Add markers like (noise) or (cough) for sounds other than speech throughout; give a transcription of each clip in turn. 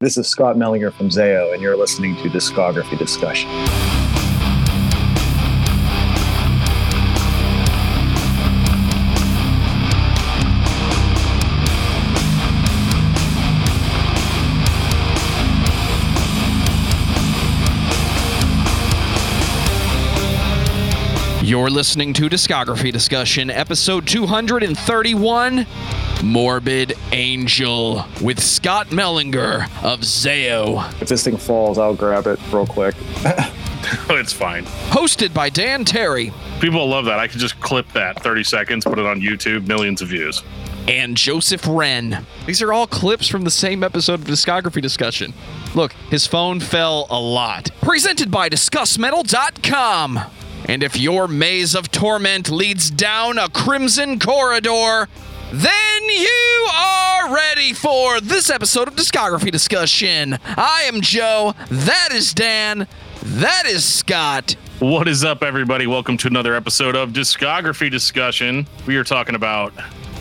This is Scott Mellinger from Zao, and you're listening to Discography Discussion. You're listening to Discography Discussion, episode 231 Morbid Angel with Scott Mellinger of Zao. If this thing falls, I'll grab it real quick. (laughs) it's fine. Hosted by Dan Terry People love that. I could just clip that 30 seconds, put it on YouTube, millions of views. and Joseph Wren. These are all clips from the same episode of Discography Discussion. Look, his phone fell a lot. Presented by DiscussMetal.com. And if your maze of torment leads down a crimson corridor, then you are ready for this episode of Discography Discussion. I am Joe. That is Dan. That is Scott. What is up, everybody? Welcome to another episode of Discography Discussion. We are talking about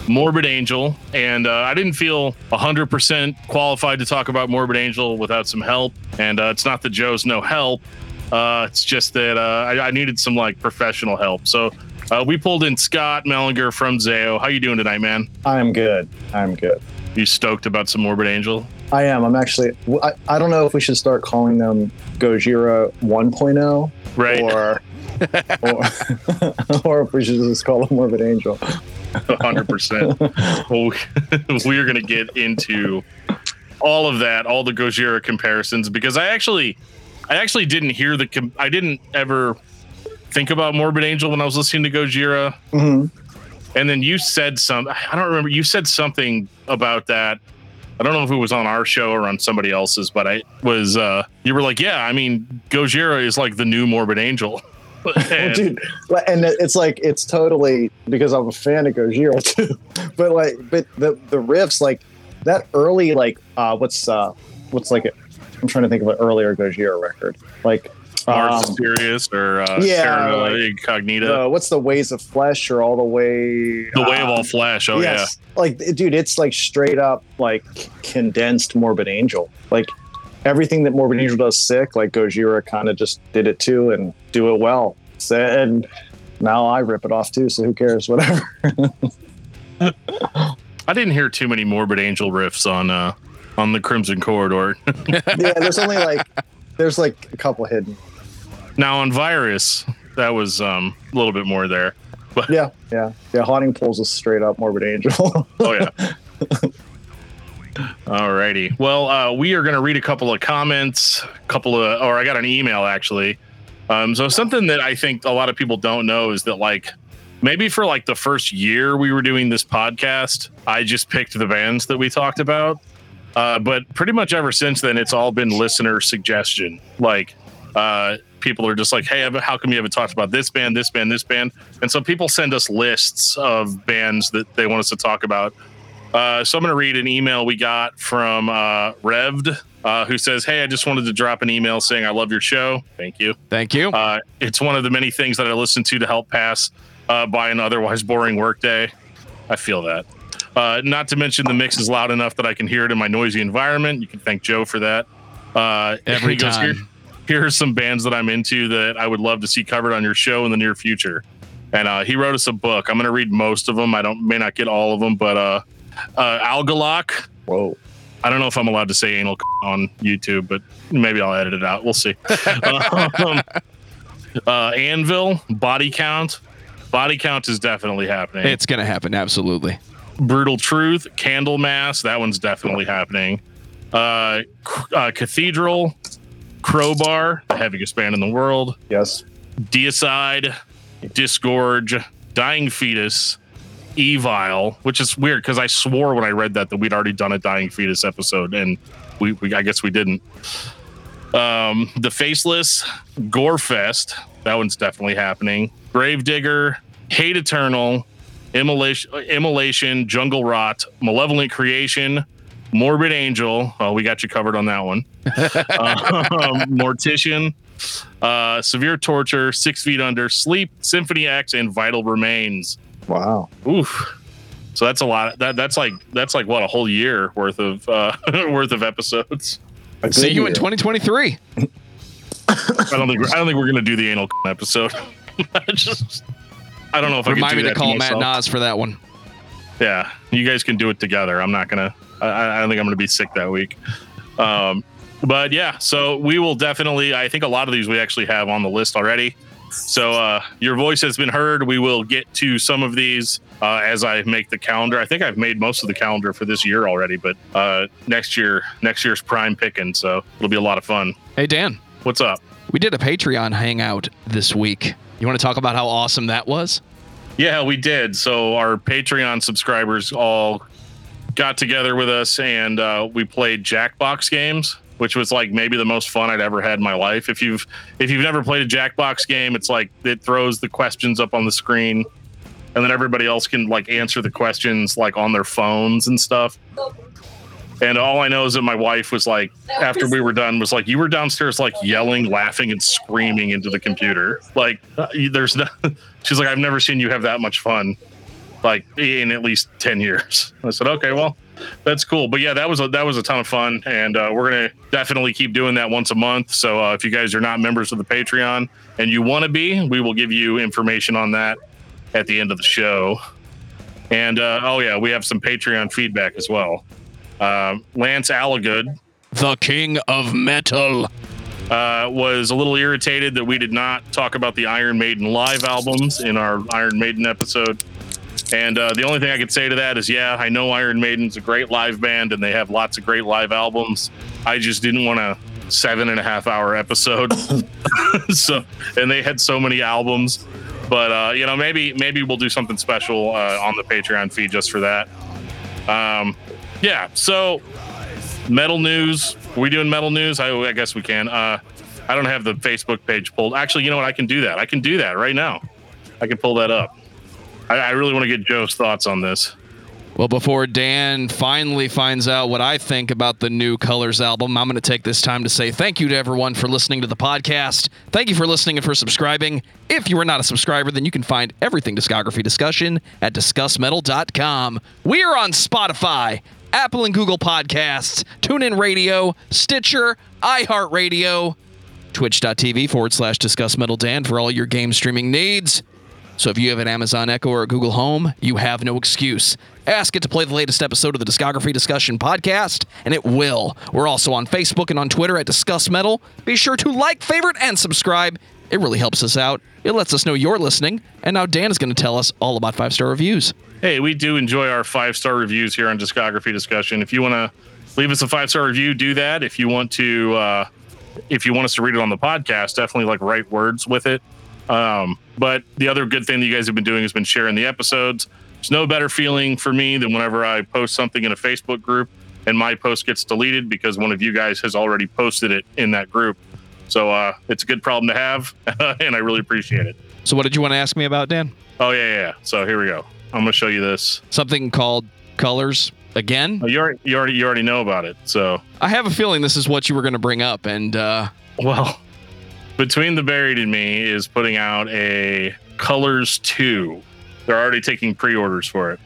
Morbid Angel, and uh, I didn't feel 100% qualified to talk about Morbid Angel without some help. And uh, it's not that Joe's no help, uh, it's just that uh, I, I needed some like professional help. So uh, we pulled in Scott Mellinger from Zao. How you doing tonight, man? I'm good. I'm good. You stoked about some Morbid Angel? I am. I'm actually. I, I don't know if we should start calling them Gojira 1.0 Right. or or, (laughs) or if we should just call them Morbid Angel. hundred percent. Well, we (laughs) are going to get into all of that, all the Gojira comparisons, because I actually, I actually didn't hear the, com- I didn't ever think about Morbid Angel when I was listening to Gojira, hmm and then you said some, I don't remember, you said something about that. I don't know if it was on our show or on somebody else's, but I was, uh, you were like, yeah, I mean, Gojira is like the new Morbid Angel. (laughs) (laughs) And- dude and it's like it's totally because i'm a fan of gojira (laughs) too but like but the the riffs like that early like uh what's uh what's like i'm trying to think of an earlier gojira record like Mars um, Sirius or uh, yeah, Paranoia like, Incognita. uh, what's the ways of flesh or all the way the way of uh, all flesh. Oh yes. like dude it's like straight up like condensed morbid angel like everything that morbid angel does sick like gojira kind of just did it too and do it well so, and now i rip it off too so who cares whatever. (laughs) (laughs) I didn't hear too many Morbid Angel riffs on uh on the Crimson Corridor. (laughs) yeah there's only like there's like a couple hidden now on Virus, that was um a little bit more there. But yeah yeah yeah haunting pulls is straight up morbid angel (laughs) Oh yeah. (laughs) Alrighty. Well, uh, we are going to read a couple of comments, a couple of, or I got an email actually. Um, so something that I think a lot of people don't know is that like maybe for like the first year we were doing this podcast, I just picked the bands that we talked about. Uh, but pretty much ever since then, it's all been listener suggestion. Like, uh, people are just like, "Hey, how come you haven't talked about this band, this band, this band?" And so people send us lists of bands that they want us to talk about. Uh, so I'm going to read an email we got from uh, Revd, uh, who says, "Hey, I just wanted to drop an email saying I love your show. Thank you. Thank you. Uh, it's one of the many things that I listen to to help pass uh, by an otherwise boring workday. I feel that. Uh, not to mention the mix is loud enough that I can hear it in my noisy environment. You can thank Joe for that. Uh, Every he goes, time. Here, here are some bands that I'm into that I would love to see covered on your show in the near future. And uh, he wrote us a book. I'm going to read most of them. I don't may not get all of them, but uh, uh, Agalloch. whoa I don't know if I'm allowed to say anal on YouTube, but maybe I'll edit it out. We'll see. (laughs) um, uh, Anvil, Body Count. Body Count is definitely happening. it's going to happen, absolutely. Brutal Truth, Candlemass. That one's definitely happening. Uh, uh, Cathedral, Crowbar, the heaviest band in the world. yes Deicide, Disgorge, Dying Fetus, Evile, which is weird because I swore when I read that that we'd already done a Dying Fetus episode, and we, we I guess we didn't. Um, the Faceless, Gorefest, that one's definitely happening. Gravedigger, Hate Eternal, Immolation, Immolation Jungle Rot, Malevolent Creation, Morbid Angel. Oh, we got you covered on that one. (laughs) um, Mortician, uh, Severe Torture, Six Feet Under, Sleep, Symphony X, and Vital Remains. wow Oof. So that's a lot. That that's like that's like what a whole year worth of uh, (laughs) worth of episodes. See good you in 2023. I don't think we're, I don't think we're gonna do the anal (laughs) episode. Just I don't know if I Remind me to call to Matt. Nas for that one. Yeah, you guys can do it together. I'm not gonna. I, I don't think I'm gonna be sick that week. Um, but yeah, so we will definitely. I think a lot of these we actually have on the list already. So uh, your voice has been heard. We will get to some of these uh, as I make the calendar. I think I've made most of the calendar for this year already, but uh, next year, next year's prime picking, so it'll be a lot of fun. Hey, Dan, What's up? we did a Patreon hangout this week. You want to talk about how awesome that was? Yeah, we did. So our Patreon subscribers all got together with us and uh, we played Jackbox games, which was like maybe the most fun I'd ever had in my life. If you've if you've never played a Jackbox game, it's like it throws the questions up on the screen, and then everybody else can like answer the questions like on their phones and stuff. And all I know is that my wife was like, after we were done, was like, you were downstairs, like yelling, laughing, and screaming into the computer. Like, there's no, (laughs) she's like, I've never seen you have that much fun, like in at least 10 years. (laughs) I said, okay, well, that's cool. But yeah, that was a, that was a ton of fun. And uh, we're going to definitely keep doing that once a month. So uh, if you guys are not members of the Patreon and you want to be, we will give you information on that at the end of the show. And uh, oh, yeah, we have some Patreon feedback as well. Um, Lance Allagood The King of Metal. uh, was a little irritated that we did not talk about the Iron Maiden live albums in our Iron Maiden episode. And uh, the only thing I could say to that is, yeah, I know Iron Maiden's a great live band and they have lots of great live albums. I just didn't want a seven and a half hour episode. (laughs) so, and they had so many albums. But uh, you know, maybe maybe we'll do something special uh, on the Patreon feed just for that. Um, yeah. So metal news. Are we doing metal news? I, I guess we can. Uh, I don't have the Facebook page pulled. Actually, you know what? I can do that. I can do that right now. I can pull that up. I, I really want to get Joe's thoughts on this. Well, before Dan finally finds out what I think about the new Colors album, I'm going to take this time to say thank you to everyone for listening to the podcast. Thank you for listening and for subscribing. If you are not a subscriber, then you can find everything discography discussion at discussmetal.com. We are on Spotify, Apple and Google Podcasts, TuneIn Radio, Stitcher, iHeartRadio, twitch.tv forward slash discuss metal Dan for all your game streaming needs. So if you have an Amazon Echo or a Google Home, you have no excuse. Ask it to play the latest episode of the Discography Discussion podcast, and it will. We're also on Facebook and on Twitter at Discuss Metal. Be sure to like, favorite, and subscribe. It really helps us out. It lets us know you're listening. And now Dan is going to tell us all about five star reviews. Hey, we do enjoy our five star reviews here on Discography Discussion. If you want to leave us a five star review, do that. If you want to, uh, if you want us to read it on the podcast, definitely like write words with it. Um, but the other good thing that you guys have been doing has been sharing the episodes. There's no better feeling for me than whenever I post something in a Facebook group and my post gets deleted because one of you guys has already posted it in that group. So uh, it's a good problem to have, (laughs) and I really appreciate it. So, what did you want to ask me about, Dan? Oh yeah, yeah. So here we go. I'm gonna show you this. Something called Colors again? Oh, you already, you already, you already know about it. So I have a feeling this is what you were going to bring up. And uh, well, between the buried and me is putting out a Colors two. They're already taking pre-orders for it.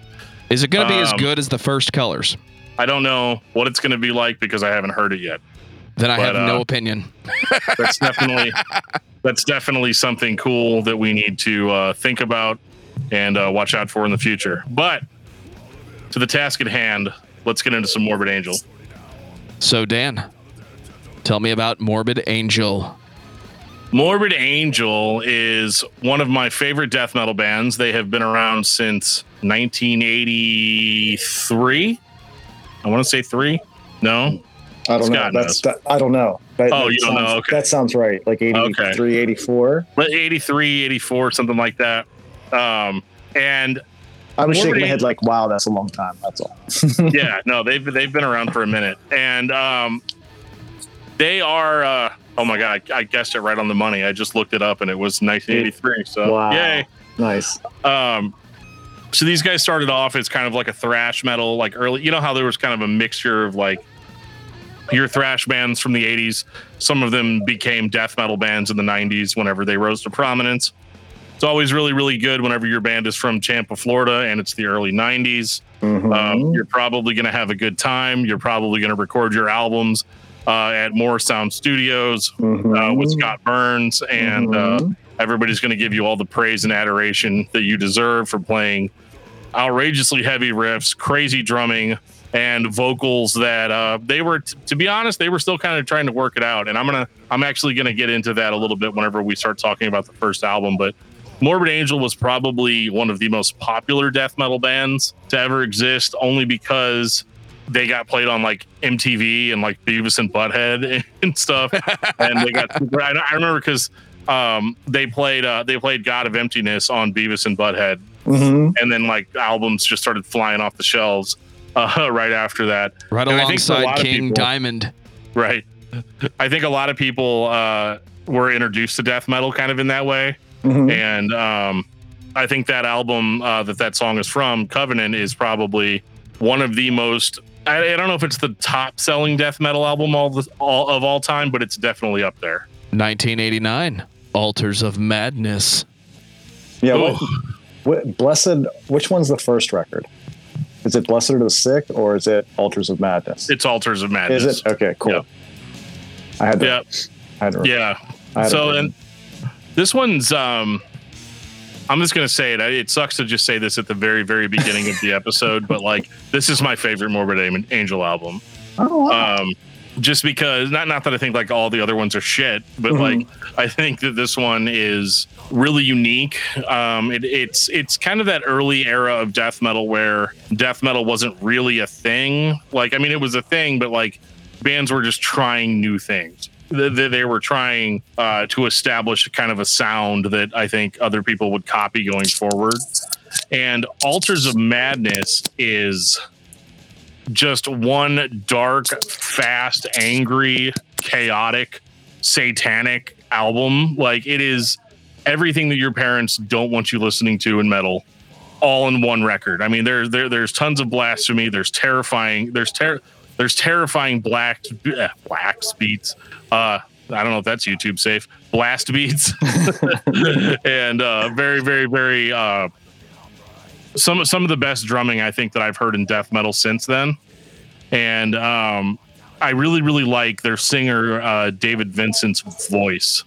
is it going to be as Um, good as the first Colors? I don't know what it's going to be like because I haven't heard it yet. Then I but, have no uh, opinion. (laughs) That's definitely that's definitely something cool that we need to uh, think about and uh, watch out for in the future. But to the task at hand, let's get into some Morbid Angel. So, Dan, tell me about Morbid Angel. Morbid Angel is one of my favorite death metal bands. They have been around since 1983. I want to say three. No, I don't Scott know. That's that, I don't know. That, Oh, that you don't know? sounds- Okay. That sounds right. Like 83, 84. but 83, 84, something like that. Um, and I was shaking my head like, wow, that's a long time. That's all. (laughs) yeah, no, they've they've been around for a minute, and um, they are. Uh, oh my god, I guessed it right on the money. I just looked it up, and it was 1983. So Wow. yay! Nice. Um, so these guys started off as kind of like a thrash metal, like early. You know how there was kind of a mixture of like your thrash bands from the 80s. Some of them became death metal bands in the 90s whenever they rose to prominence. It's always really, really good whenever your band is from Tampa, Florida, and it's the early 90s. Mhm. Um, you're probably going to have a good time. You're probably going to record your albums uh, at Morrisound Studios uh, Mhm. with Scott Burns, and uh, Mhm. everybody's going to give you all the praise and adoration that you deserve for playing outrageously heavy riffs, crazy drumming, and vocals that uh, they were, t- to be honest, they were still kind of trying to work it out. And I'm gonna, I'm actually gonna get into that a little bit whenever we start talking about the first album. But Morbid Angel was probably one of the most popular death metal bands to ever exist, only because they got played on like MTV and like Beavis and Butthead (laughs) and stuff, and they got. I I remember because um, they played uh, they played God of Emptiness on Beavis and Butthead, Mhm. and then like albums just started flying off the shelves uh, (laughs) right after that. Right And I think for a alongside King people- Diamond. Right. I think a lot of people uh, were introduced to death metal kind of in that way, Mhm. and um, I think that album uh, that that song is from, Covenant, is probably one of the most. I, I don't know if it's the top selling death metal album all, the, all of all time, but it's definitely up there. 1989. Altars of Madness. Yeah. Oh. What, what, Blessed. Which one's the first record? Is it Blessed are the Sick or is it Altars of Madness? It's Altars of Madness. Is it okay? Cool. Yep. I had to. Yeah, I had to yeah. Had So to- and this one's um I'm just gonna say it. It sucks to just say this at the very, very beginning of the (laughs) episode, but like this is my favorite Morbid Angel album. Oh, wow. Um just because not not that I think like all the other ones are shit, but Mhm. like I think that this one is really unique. Um it, it's it's kind of that early era of death metal where death metal wasn't really a thing. Like I mean it was a thing, but like bands were just trying new things. They, they, they were trying uh, to establish kind of a sound that I think other people would copy going forward. And Altars of Madness is just one dark, fast, angry, chaotic, satanic album. Like it is everything that your parents don't want you listening to in metal all in one record. I mean, there, there there's tons of blasphemy. There's terrifying. There's ter- there's terrifying black eh, blacks beats. Uh, I don't know if that's YouTube safe. Blast beats, (laughs) (laughs) and uh, very, very, very. Some some of the best drumming I think that I've heard in death metal since then, and um, I really, really like their singer uh, David Vincent's voice.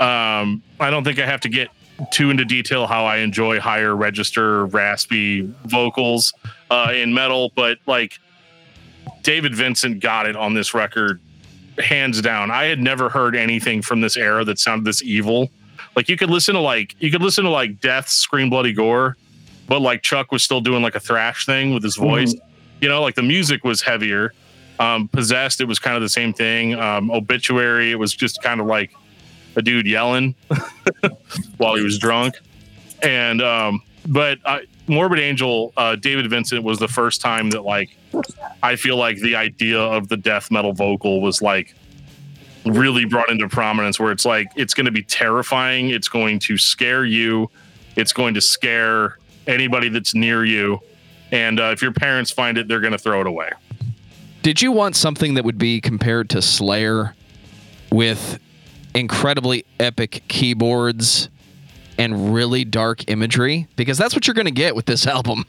Um, I don't think I have to get too into detail how I enjoy higher register raspy vocals uh, in metal, but like David Vincent got it on this record hands down. I had never heard anything from this era that sounded this evil. Like you could listen to like you could listen to like Death, Scream Bloody Gore, but like Chuck was still doing like a thrash thing with his voice. You know, like the music was heavier. Um, Possessed, it was kind of the same thing. Um, Obituary, it was just kind of like a dude yelling (laughs) while he was drunk. And um, but uh, Morbid Angel, uh, David Vincent was the first time that like I feel like the idea of the death metal vocal was like really brought into prominence where it's like it's going to be terrifying, it's going to scare you, it's going to scare anybody that's near you. And uh, if your parents find it, they're going to throw it away. Did you want something that would be compared to Slayer with incredibly epic keyboards and really dark imagery? Because that's what you're going to get with this (laughs) album.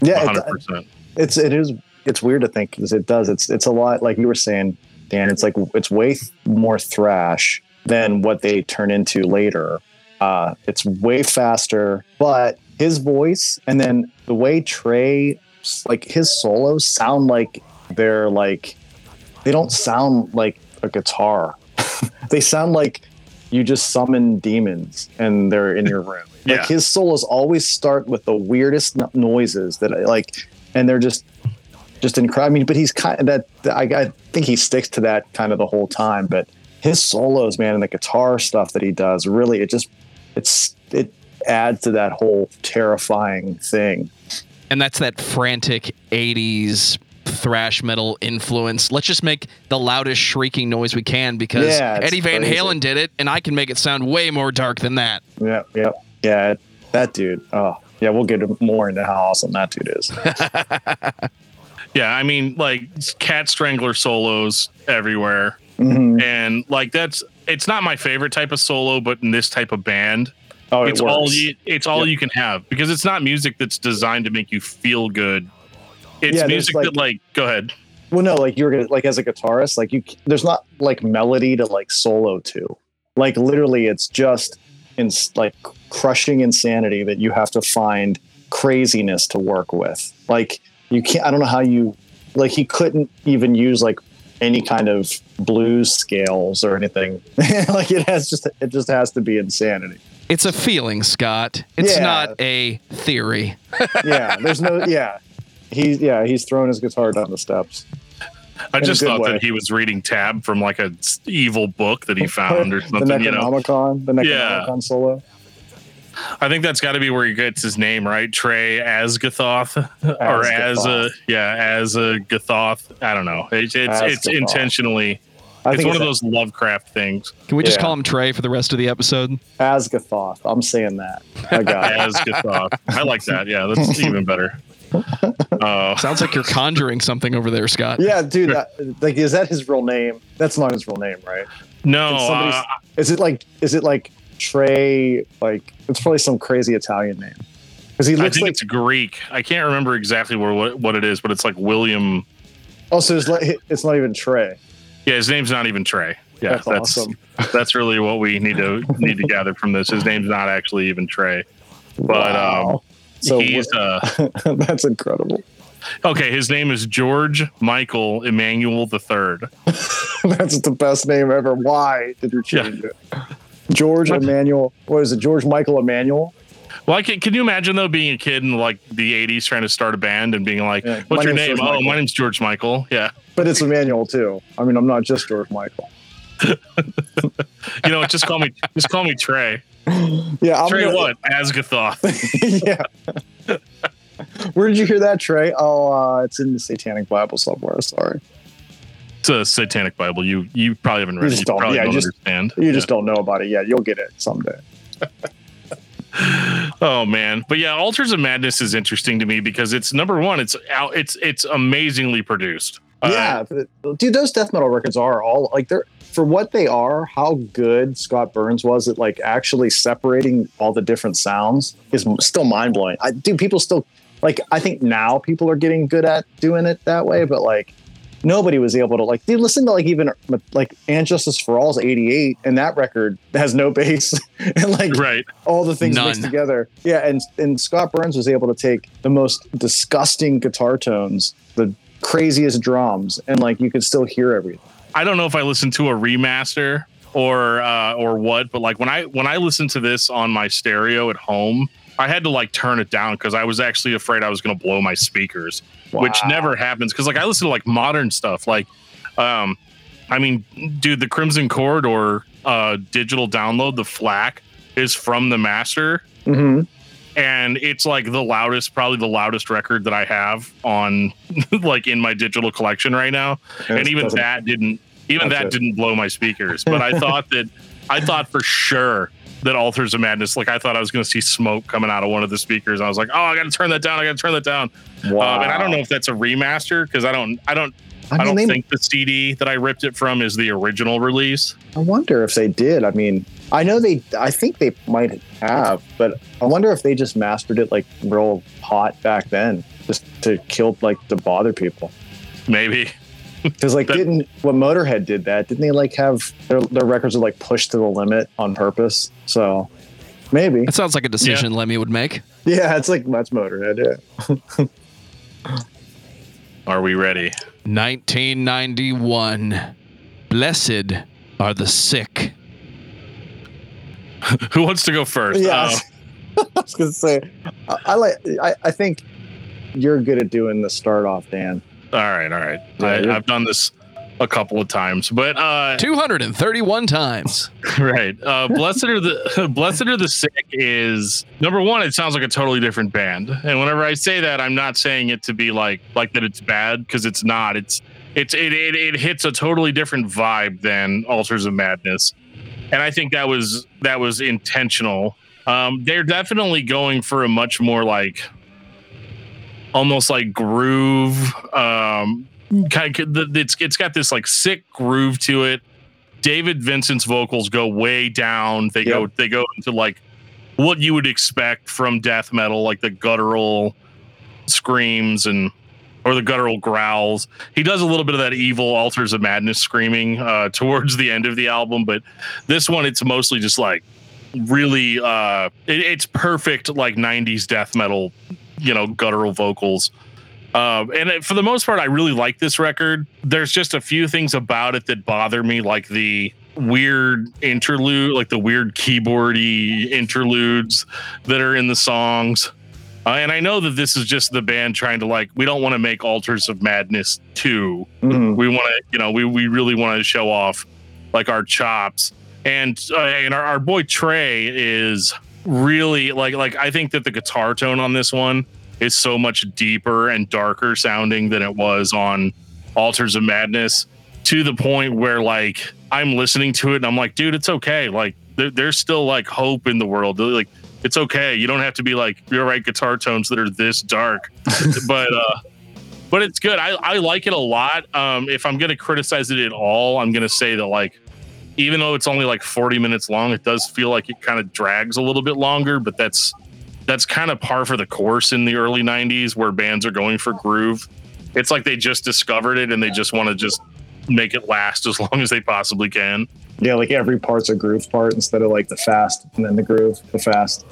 yeah, hundred it, percent. it's it is it's weird to think because it does. It's it's a lot like you were saying, Dan. It's like it's way th- more thrash than what they turn into later. Uh, it's way faster, but his voice and then the way Trey, like his solos sound like they're like they don't sound like a guitar. (laughs) they sound like you just summon demons and they're in your room. (laughs) Like Yeah. his solos always start with the weirdest no- noises that I like, and they're just just incredible. I mean, but he's kind of that. I, I think he sticks to that kind of the whole time. But his solos, man, and the guitar stuff that he does, really, it just it's it adds to that whole terrifying thing. And that's that frantic 80s thrash metal influence. Let's just make the loudest shrieking noise we can because Yeah, Eddie Van crazy. Halen did it, and I can make it sound way more dark than that. Yeah, yeah, yeah. That dude. Oh, yeah. We'll get more into how awesome that dude is. (laughs) Yeah, I mean, like cat strangler solos everywhere. Mhm. and like that's it's not my favorite type of solo but in this type of band Oh, it it's works. all you, it's all Yep. you can have because it's not music that's designed to make you feel good it's Yeah, music like- that like go ahead well, no, like you're gonna like as a guitarist, like you, there's not like melody to like solo to. Like literally, it's just in like crushing insanity that you have to find craziness to work with. Like you can't. I don't know how you like. He couldn't even use like any kind of blues scales or anything. (laughs) like it has just it just has to be insanity. It's a feeling, Scott. It's Yeah. not a theory. (laughs) Yeah, there's no yeah. He's yeah, he's throwing his guitar down the steps. I just thought way. that he was reading tab from like a evil book that he (laughs) found or the something. You know, Necronomicon, the Yeah. Necronomicon solo. I think that's got to be where he gets his name, right? Trey Azagthoth, (laughs) or as a yeah, as a Gathoth. I don't know. It's it's, it's intentionally. I It's think one of it's those Lovecraft things. Can we just Yeah. call him Trey for the rest of the episode? Azagthoth. I'm saying that. I got it. Azagthoth. I like that. Yeah, that's (laughs) even better. Uh, Sounds like you're (laughs) conjuring something over there, Scott. Yeah, dude. That, like, is that his real name? That's not his real name, right? no, uh, Is it like? Is it like Trey? Like, it's probably some crazy Italian name. Because he I looks think like. it's Greek. I can't remember exactly where what, what it is, but it's like William. Oh, so it's, like, it's not even Trey. Yeah, his name's not even Trey. Yeah, That's that's awesome. (laughs) that's really what we need to need to gather from this. His name's not actually even Trey. But um, so he's uh, (laughs) that's incredible. okay. His name is George Michael Emmanuel the Third. (laughs) That's the best name ever. Why did you change it? George What? Emmanuel. What is it? George Michael Emmanuel. Well, I can, can you imagine though being a kid in like the '80s trying to start a band and being like, Yeah, "What's my your name?" George Oh, Michael. my name's George Michael. Yeah, But it's Emmanuel too. I mean, I'm not just George Michael. (laughs) you know, just call me just call me Trey. Yeah, I'm Trey gonna- what? Azagthoth. (laughs) yeah. Where did you hear that, Trey? Oh, uh, it's in the Satanic Bible somewhere. Sorry, It's a satanic Bible. You you probably haven't read just it. You don't- probably yeah, don't just- understand. you just don't know about it yet. You'll get it someday. (laughs) Oh man, but yeah, Altars of Madness is interesting to me because it's number one. It's out. It's it's amazingly produced. Uh, yeah, but- dude, those death metal records are all like they're for what they are. How good Scott Burns was at like actually separating all the different sounds is still mind blowing. I do people still like. I think now people are getting good at doing it that way, but like nobody was able to like. Dude, listen to like even like And Justice for All's '88, and that record has no bass (laughs) and like right. all the things mixed together. Yeah, and and Scott Burns was able to take the most disgusting guitar tones, the craziest drums, and like you could still hear everything. I don't know if I listened to a remaster or uh, or what, but like when I when I listened to this on my stereo at home, I had to like turn it down because I was actually afraid I was going to blow my speakers, which never happens. Because like I listen to like modern stuff, like um, I mean, dude, the Crimson Corridor uh, digital download, the FLAC is from the master, hmm and it's like the loudest, probably the loudest record that I have on (laughs) like in my digital collection right now. And even that didn't even that it. didn't blow my speakers. (laughs) But i thought that i thought for sure that altars of madness like i thought i was going to see smoke coming out of one of the speakers i was like oh i gotta turn that down i gotta turn that down Wow. um, and i don't know if that's a remaster because i don't i don't i, I mean, don't they, think the cd that i ripped it from is the original release I wonder if they did. I mean, I know they. I think they might have, but I wonder if they just mastered it like real hot back then, just to kill like to bother people. maybe Because like, That- didn't what Motorhead did that? Didn't they like have their, their records are like pushed to the limit on purpose? So maybe. That sounds like a decision Lemmy would make. Yeah, it's like that's Motorhead. Yeah. (laughs) are we ready 1991. Blessed are the sick. (laughs) who wants to go first Yeah. Uh, (laughs) I was gonna say, I, I like. I, I think you're good at doing the start off, Dan. All right all right Yeah, I, you're- i've done this a couple of times but uh 231 times. (laughs) right. Uh, blessed are the (laughs) blessed are the sick is number one. It sounds like a totally different band, and whenever I say that, I'm not saying it to be like like that it's bad because it's not. It's it's it, it it hits a totally different vibe than Altars of Madness, and I think that was that was intentional. Um, they're definitely going for a much more like almost like groove um kind of it's it's got this like sick groove to it David Vincent's vocals go way down. They go they go into like what you would expect from death metal, like the guttural screams and or the guttural growls. He does a little bit of that evil altars of madness screaming uh, (laughs) towards the end of the album, but this one it's mostly just like really uh it, it's perfect like 90s death metal you know guttural vocals. Um and it, for the most part i really like this record. There's just a few things about it that bother me like the weird interlude like the weird keyboardy interludes that are in the songs. Uh, and i know that this is just the band trying to like we don't want to make altars of madness 2 Mhm. we want to you know we, we really want to show off like our chops. And uh, and our, our boy trey is really like like i think that the guitar tone on this one is so much deeper and darker sounding than it was on altars of madness to the point where like i'm listening to it and i'm like dude it's okay like there, there's still like hope in the world like it's okay you don't have to be like you're right guitar tones that are this dark (laughs) but uh but it's good. I, I like it a lot. Um, if I'm to criticize it at all, I'm to say that like, even though it's only like 40 minutes long, it does feel like it kind of drags a little bit longer. But that's that's kind of par for the course in the early 90s, where bands are going for groove. It's like they just discovered it and they just want to just make it last (laughs) as long as they possibly can. Yeah, like every part's a groove part instead of like the fast and then the groove, the fast.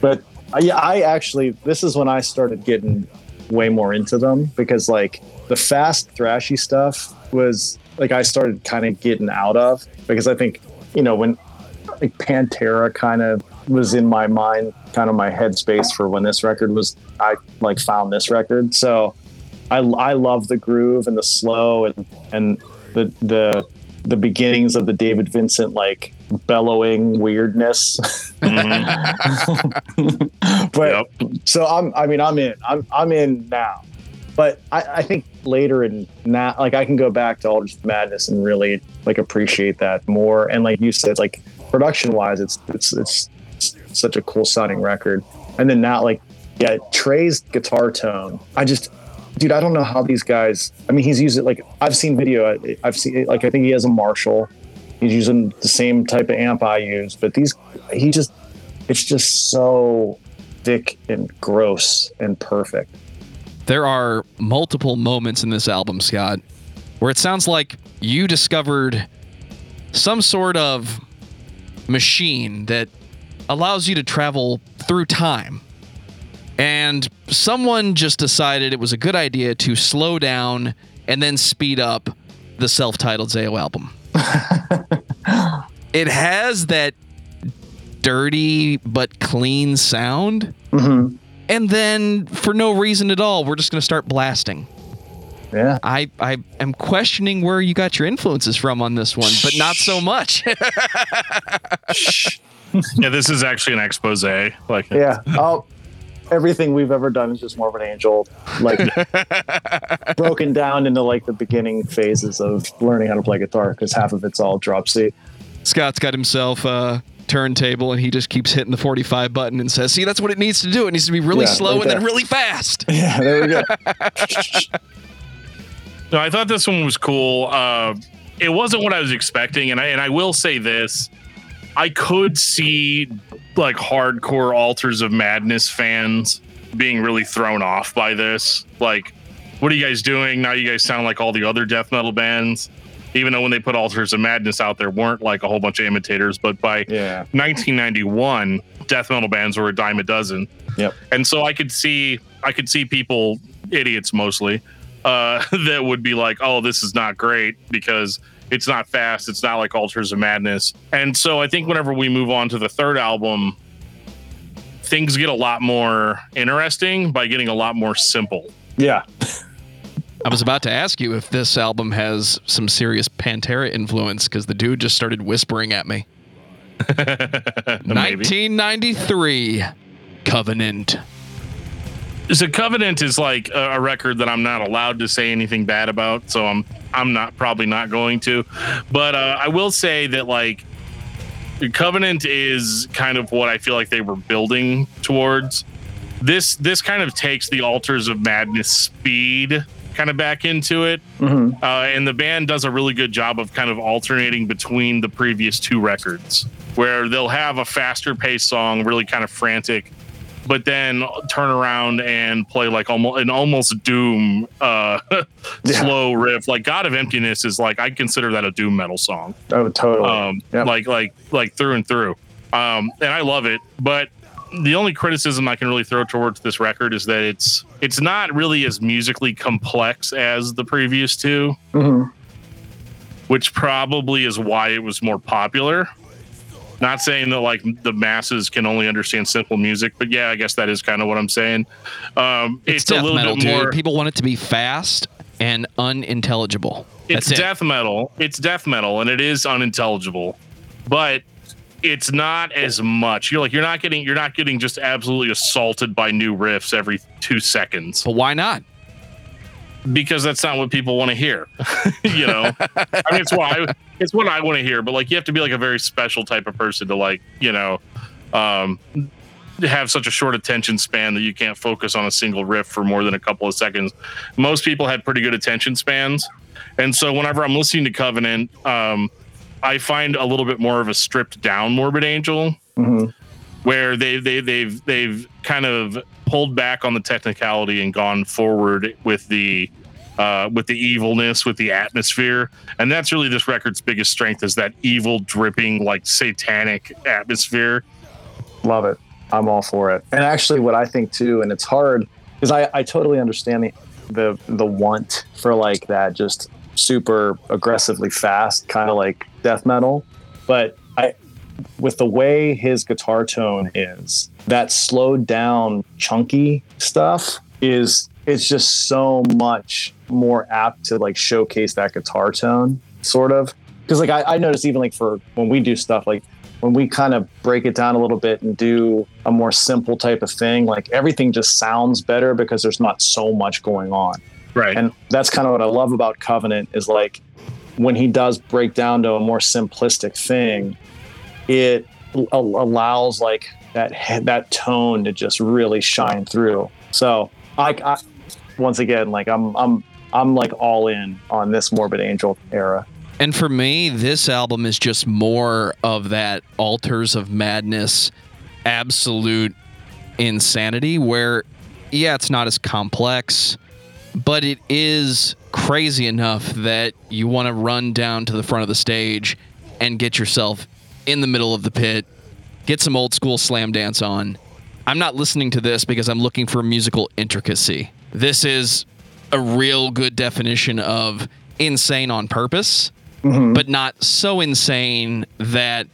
But uh, yeah, I actually this is when I started getting way more into them because like the fast thrashy stuff was like I started kind of getting out of because I think you know when like Pantera kind of was in my mind, kind of my headspace for when this record was I like found this record. So I I love the groove and the slow and and the the the beginnings of the David Vincent like bellowing weirdness. Mm-hmm. (laughs) but Yep. so I'm I mean I'm in. I'm I'm in now. But I, I think later in now like I can go back to Altars of Madness and really like appreciate that more. And like you said, like production wise it's it's it's, it's such a cool sounding record. And then now like yeah, Trey's guitar tone. I just dude, I don't know how these guys I mean he's using like I've seen video I've seen like I think he has a Marshall. He's using the same type of amp I use, but these he just it's just so thick and gross and perfect. There are multiple moments in this album, Scott, where it sounds like you discovered some sort of machine that allows you to travel through time. And someone just decided it was a good idea to slow down and then speed up the self titled Zao album. (laughs) it has that dirty but clean sound. Mm-hmm. And then, for no reason at all, we're just going to start blasting. Yeah. I, I am questioning where you got your influences from on this one, but not so much. (laughs) yeah, this is actually an expose. Like, Yeah. Oh, everything we've ever done is just more of an angel, like (laughs) broken down into like the beginning phases of learning how to play guitar because half of it's all drop C. Scott's got himself a turntable and he just keeps hitting the 45 button and says, See, that's what it needs to do. It needs to be really Yeah, slow like and then really fast. (laughs) Yeah, there we go. (laughs) No, I thought this one was cool. Uh, it wasn't what I was expecting, and I and I will say this: I could see like hardcore Altars of Madness fans being really thrown off by this. Like, what are you guys doing now? You guys sound like all the other death metal bands. Even though when they put Altars of Madness out there, weren't like a whole bunch of imitators, but by Yeah. 1991, death metal bands were a dime a dozen. Yep. And so I could see I could see people, idiots mostly, uh, (laughs) that would be like, "Oh, this is not great because it's not fast. It's not like Altars of Madness." And so I think whenever we move on to the third album, things get a lot more interesting by getting a lot more simple. Yeah. I was about to ask you if this album has some serious Pantera influence because the dude just started whispering at me. (laughs) 1993 Covenant. so Covenant is like a, a record that I'm not allowed to say anything bad about, so I'm I'm not probably not going to. But uh, I will say that like Covenant is kind of what I feel like they were building towards. This this kind of takes the Altars of Madness speed kind of back into it, hmm uh, and the band does a really good job of kind of alternating between the previous two records, where they'll have a faster paced song, really kind of frantic, but then turn around and play like almost an almost doom uh (laughs) Yeah. slow riff like god of emptiness is like i consider that a doom metal song Oh, totally. um Yep. like like like through and through um and i love it but the only criticism i can really throw towards this record is that it's it's not really as musically complex as the previous two Mhm. which probably is why it was more popular not saying that like the masses can only understand simple music but yeah i guess that is kind of what i'm saying um It's, it's, a little metal, bit dude. more People want it to be fast and unintelligible. it's it. death metal. It's death metal, and it is unintelligible, but it's not as much. You're like you're not getting you're not getting just absolutely assaulted by new riffs every two seconds But why not? because that's not what people want to hear. (laughs) you know, I mean, it's what I it's what I want to hear, but like you have to be like a very special type of person to like you know. Um, have such a short attention span that you can't focus on a single riff for more than a couple of seconds. Most people had pretty good attention spans. And so whenever I'm listening to Covenant, um, I find a little bit more of a stripped down Morbid Angel Mhm. where they they they've they've kind of pulled back on the technicality and gone forward with the uh, with the evilness, with the atmosphere, and that's really this record's biggest strength is that evil, dripping, like satanic atmosphere. Love it. I'm all for it. And actually, what I think too, and it's hard because I, I totally understand the, the the want for like that just super aggressively fast kind of like death metal, but I with the way his guitar tone is, that slowed down chunky stuff is it's just so much more apt to like showcase that guitar tone, sort of. Because like I, I notice even like for when we do stuff like when we kind of break it down a little bit and do a more simple type of thing, like everything just sounds better because there's not so much going on. Right. And that's kind of what I love about Covenant is like when he does break down to a more simplistic thing, it allows like that that tone to just really shine through. So I, I once again like I'm I'm I'm like all in on this Morbid Angel era. And for me, this album is just more of that altars of madness, absolute insanity, where, yeah, it's not as complex, but it is crazy enough that you want to run down to the front of the stage and get yourself in the middle of the pit, get some old school slam dance on. I'm not listening to this because I'm looking for musical intricacy. This is a real good definition of insane on purpose mm-hmm. but not so insane that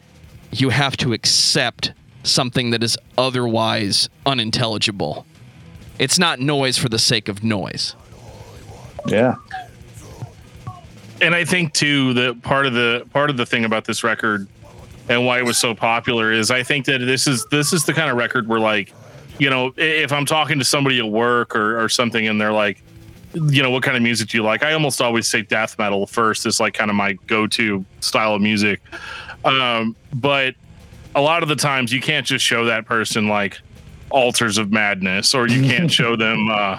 you have to accept something that is otherwise unintelligible. It's not noise for the sake of noise. Yeah. and I think too that part of the part of the thing about this record and why it was so popular is I think that this is this is the kind of record where like you know if I'm talking to somebody at work or, or something and they're like you know what kind of music do you like I almost always say death metal first is like kind of my go-to style of music um, but a lot of the times you can't just show that person like altars of madness or you can't (laughs) show them uh,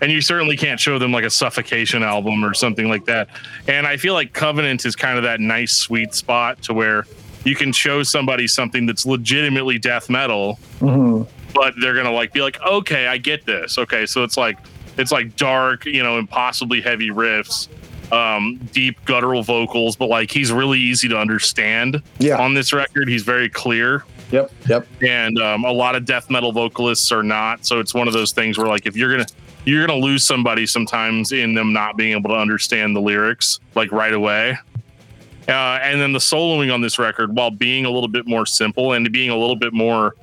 and you certainly can't show them like a suffocation album or something like that and i feel like covenant is kind of that nice sweet spot to where you can show somebody something that's legitimately death metal Mhm. but they're gonna like be like okay i get this okay so it's like it's like dark you know impossibly heavy riffs um deep guttural vocals but like he's really easy to understand Yeah. on this record he's very clear Yep. Yep. and um, a lot of death metal vocalists are not. So it's one of those things where like if you're gonna you're gonna lose somebody sometimes in them not being able to understand the lyrics like right away. Uh, and then the soloing on this record, while being a little bit more simple and being a little bit more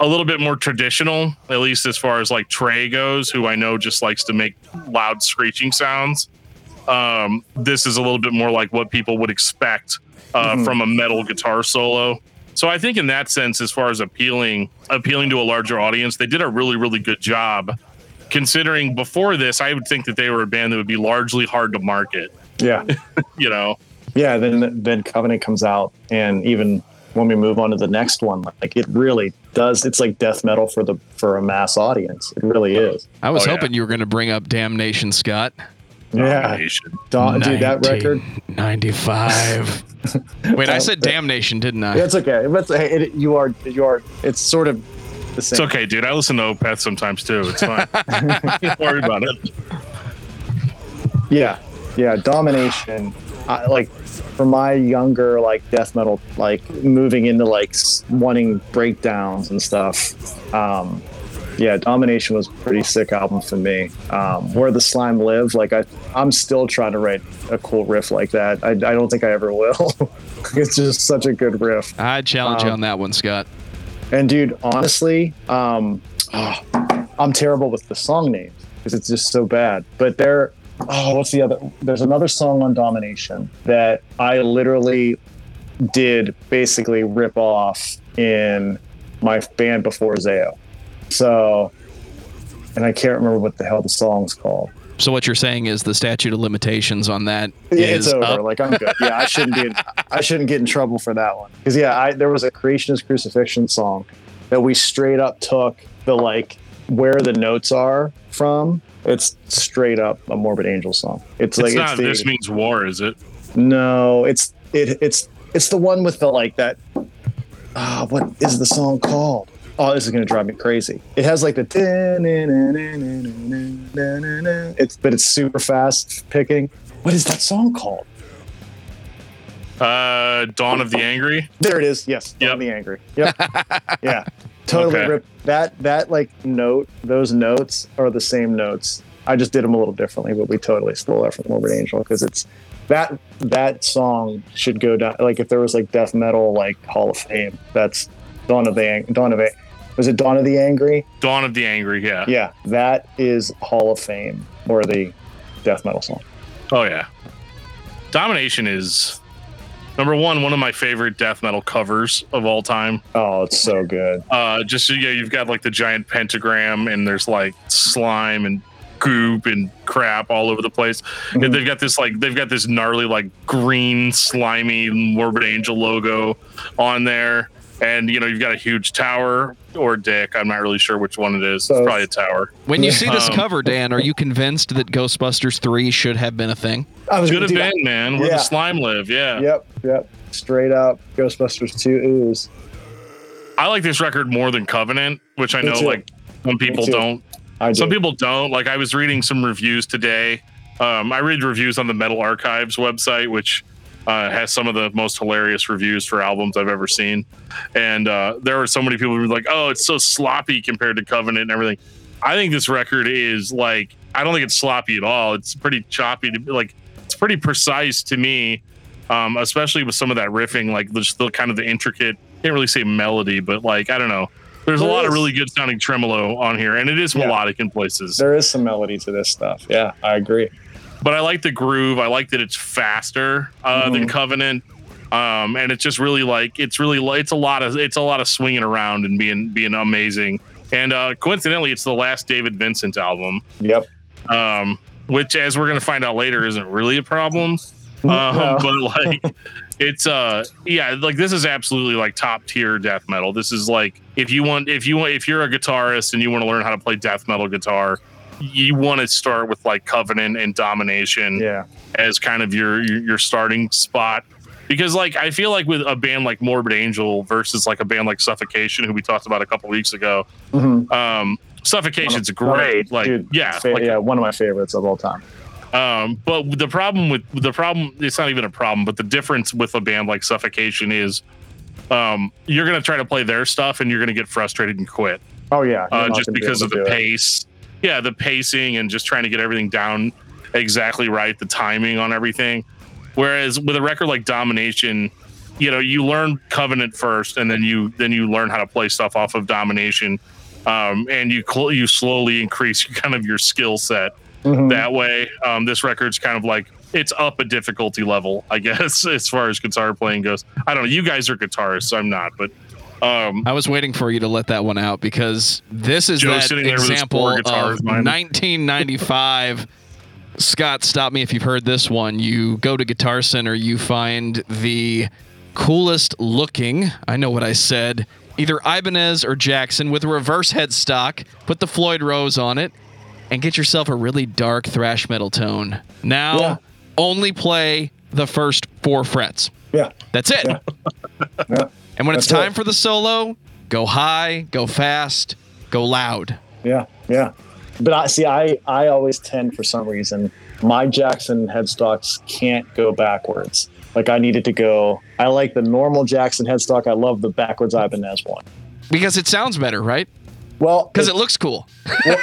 a little bit more traditional, at least as far as like Trey goes, who I know just likes to make loud screeching sounds. Um, this is a little bit more like what people would expect uh, Mhm. from a metal guitar solo. So I think in that sense, as far as appealing appealing to a larger audience, they did a really really good job. Considering before this, I would think that they were a band that would be largely hard to market. Yeah. (laughs) You know, yeah. Then then Covenant comes out, and even when we move on to the next one, like it really does. It's like death metal for the for a mass audience. It really is. I was Oh, yeah. hoping you were going to bring up Damnation, Scott. Yeah. Domination. Dawn, dude, that record. 95. (laughs) Wait, I said Damnation, didn't I? That's okay. But it, you are you are. It's sort of the same. It's okay, dude. I listen to Opeth sometimes too. It's fine. (laughs) Don't worry about it. Yeah, yeah, domination. I, like for my younger like death metal, like moving into like wanting breakdowns and stuff. Um, yeah, domination was a pretty sick album for me. Um, Where the slime live, like I, I'm still trying to write a cool riff like that. I, I don't think I ever will. (laughs) it's just such a good riff. I challenge you Um, on that one, Scott. And dude, honestly, um, oh, I'm terrible with the song names because it's just so bad. But there, oh, what's the other? There's another song on Domination that I literally did basically rip off in my band before Zao. So, and I can't remember what the hell the song's called. So what you're saying is the statute of limitations on that Yeah, is it's over. up. Like I'm good. Yeah, I shouldn't be. In, I shouldn't get in trouble for that one. Because yeah, I there was a creationist crucifixion song that we straight up took the like where the notes are from. It's straight up a Morbid Angel song. It's like it's not. it's the, this means war, is it? no. It's it. It's it's the one with the like that. Ah, what is the song called? Oh, this is gonna drive me crazy. It has like the. It's but it's super fast picking. What is that song called? Uh, Dawn of the Angry. There it is. Yes. Yep. Yep. the angry. Yep. (laughs) yeah. Totally Okay. rip that that like note, those notes are the same notes. I just did them a little differently, but we totally stole that from Morbid Angel because it's that that song should go down like if there was like death metal like Hall of Fame, that's Dawn of the Dawn of. Was it Dawn of the Angry? Dawn of the Angry. Yeah. Yeah, that is Hall of Fame or the death metal song. Oh yeah. Domination is number one. One of my favorite death metal covers of all time. Oh, it's so good. Uh, just yeah, you've got like the giant pentagram, and there's like slime and goop and crap all over the place. Mhm. And they've got this like they've got this gnarly like green slimy morbid angel logo on there, and you know you've got a huge tower or dick. I'm not really sure which one it is. It's probably a tower. When you see this Um, cover, Dan, are you convinced that Ghostbusters 3 should have been a thing? I was Could have dude, been, man. Where Yeah. the slime live. Yeah. Yep, yep. Straight up Ghostbusters 2 ooze. I like this record more than Covenant, which I Me know too. like some people don't. I do. Some people don't. Like I was reading some reviews today. Um, I read reviews on the Metal Archives website, which uh, has some of the most hilarious reviews for albums I've ever seen. And uh, there were so many people who were like, "Oh, it's so sloppy compared to Covenant and everything." I think this record is like I don't think it's sloppy at all. It's pretty choppy. To, like it's pretty precise to me, um, especially with some of that riffing, like just the kind of the intricate. Can't really say melody, but like I don't know. There's a There lot of really good sounding tremolo on here, and it is Yeah. melodic in places. there is some melody to this stuff. Yeah, I agree. but I like the groove. I like that it's faster uh, than Mhm. Covenant, um, and it's just really like it's really it's a lot of it's a lot of swinging around and being being amazing. And uh, coincidentally, it's the last David Vincent album, Yep. um, which, as we're going to find out later, isn't really a problem. (laughs) Um, No. But like, it's uh, yeah, like this is absolutely like top tier death metal. This is like if you want if you want if you're a guitarist and you want to learn how to play death metal guitar. You want to start with like Covenant and Domination Yeah. as kind of your, your your starting spot because like I feel like with a band like Morbid Angel versus like a band like Suffocation who we talked about a couple weeks ago Mhm. um Suffocation's of- great like Dude, yeah fa- like, yeah, one of my favorites of all time. um but the problem with the problem it's not even a problem but the difference with a band like Suffocation is um you're going to try to play their stuff and you're going to get frustrated and quit Oh yeah, uh, just gonna be because of the do it. pace. Yeah, the pacing and just trying to get everything down exactly right, the timing on everything. Whereas with a record like Domination, you know, you learn Covenant first, and then you then you learn how to play stuff off of Domination, um, and you cl- you slowly increase (laughs) kind of your skill set Mhm. that way. Um, this record's kind of like it's up a difficulty level, I (laughs) guess, as far as guitar playing goes. I don't know. You guys are guitarists, I'm not, but um, I was waiting for you to let that one out because this is Joe's that sitting there with his example of 1995. Scott, stop me if you've heard this one. You go to Guitar Center, you find the coolest looking, I know what I said, either Ibanez or Jackson with a reverse headstock, put the Floyd Rose on it, and get yourself a really dark thrash metal tone. Now, Yeah. only play the first four frets. Yeah. That's it. Yeah. Yeah. And when it's time it. for the solo, Go high, go fast, go loud. Yeah, yeah. But I see. I I always tend for some reason my Jackson headstocks can't go backwards. Like I needed to go. I like the normal Jackson headstock. I love the backwards Ibanez one. Because it sounds better, right? Well, Because it looks cool. well,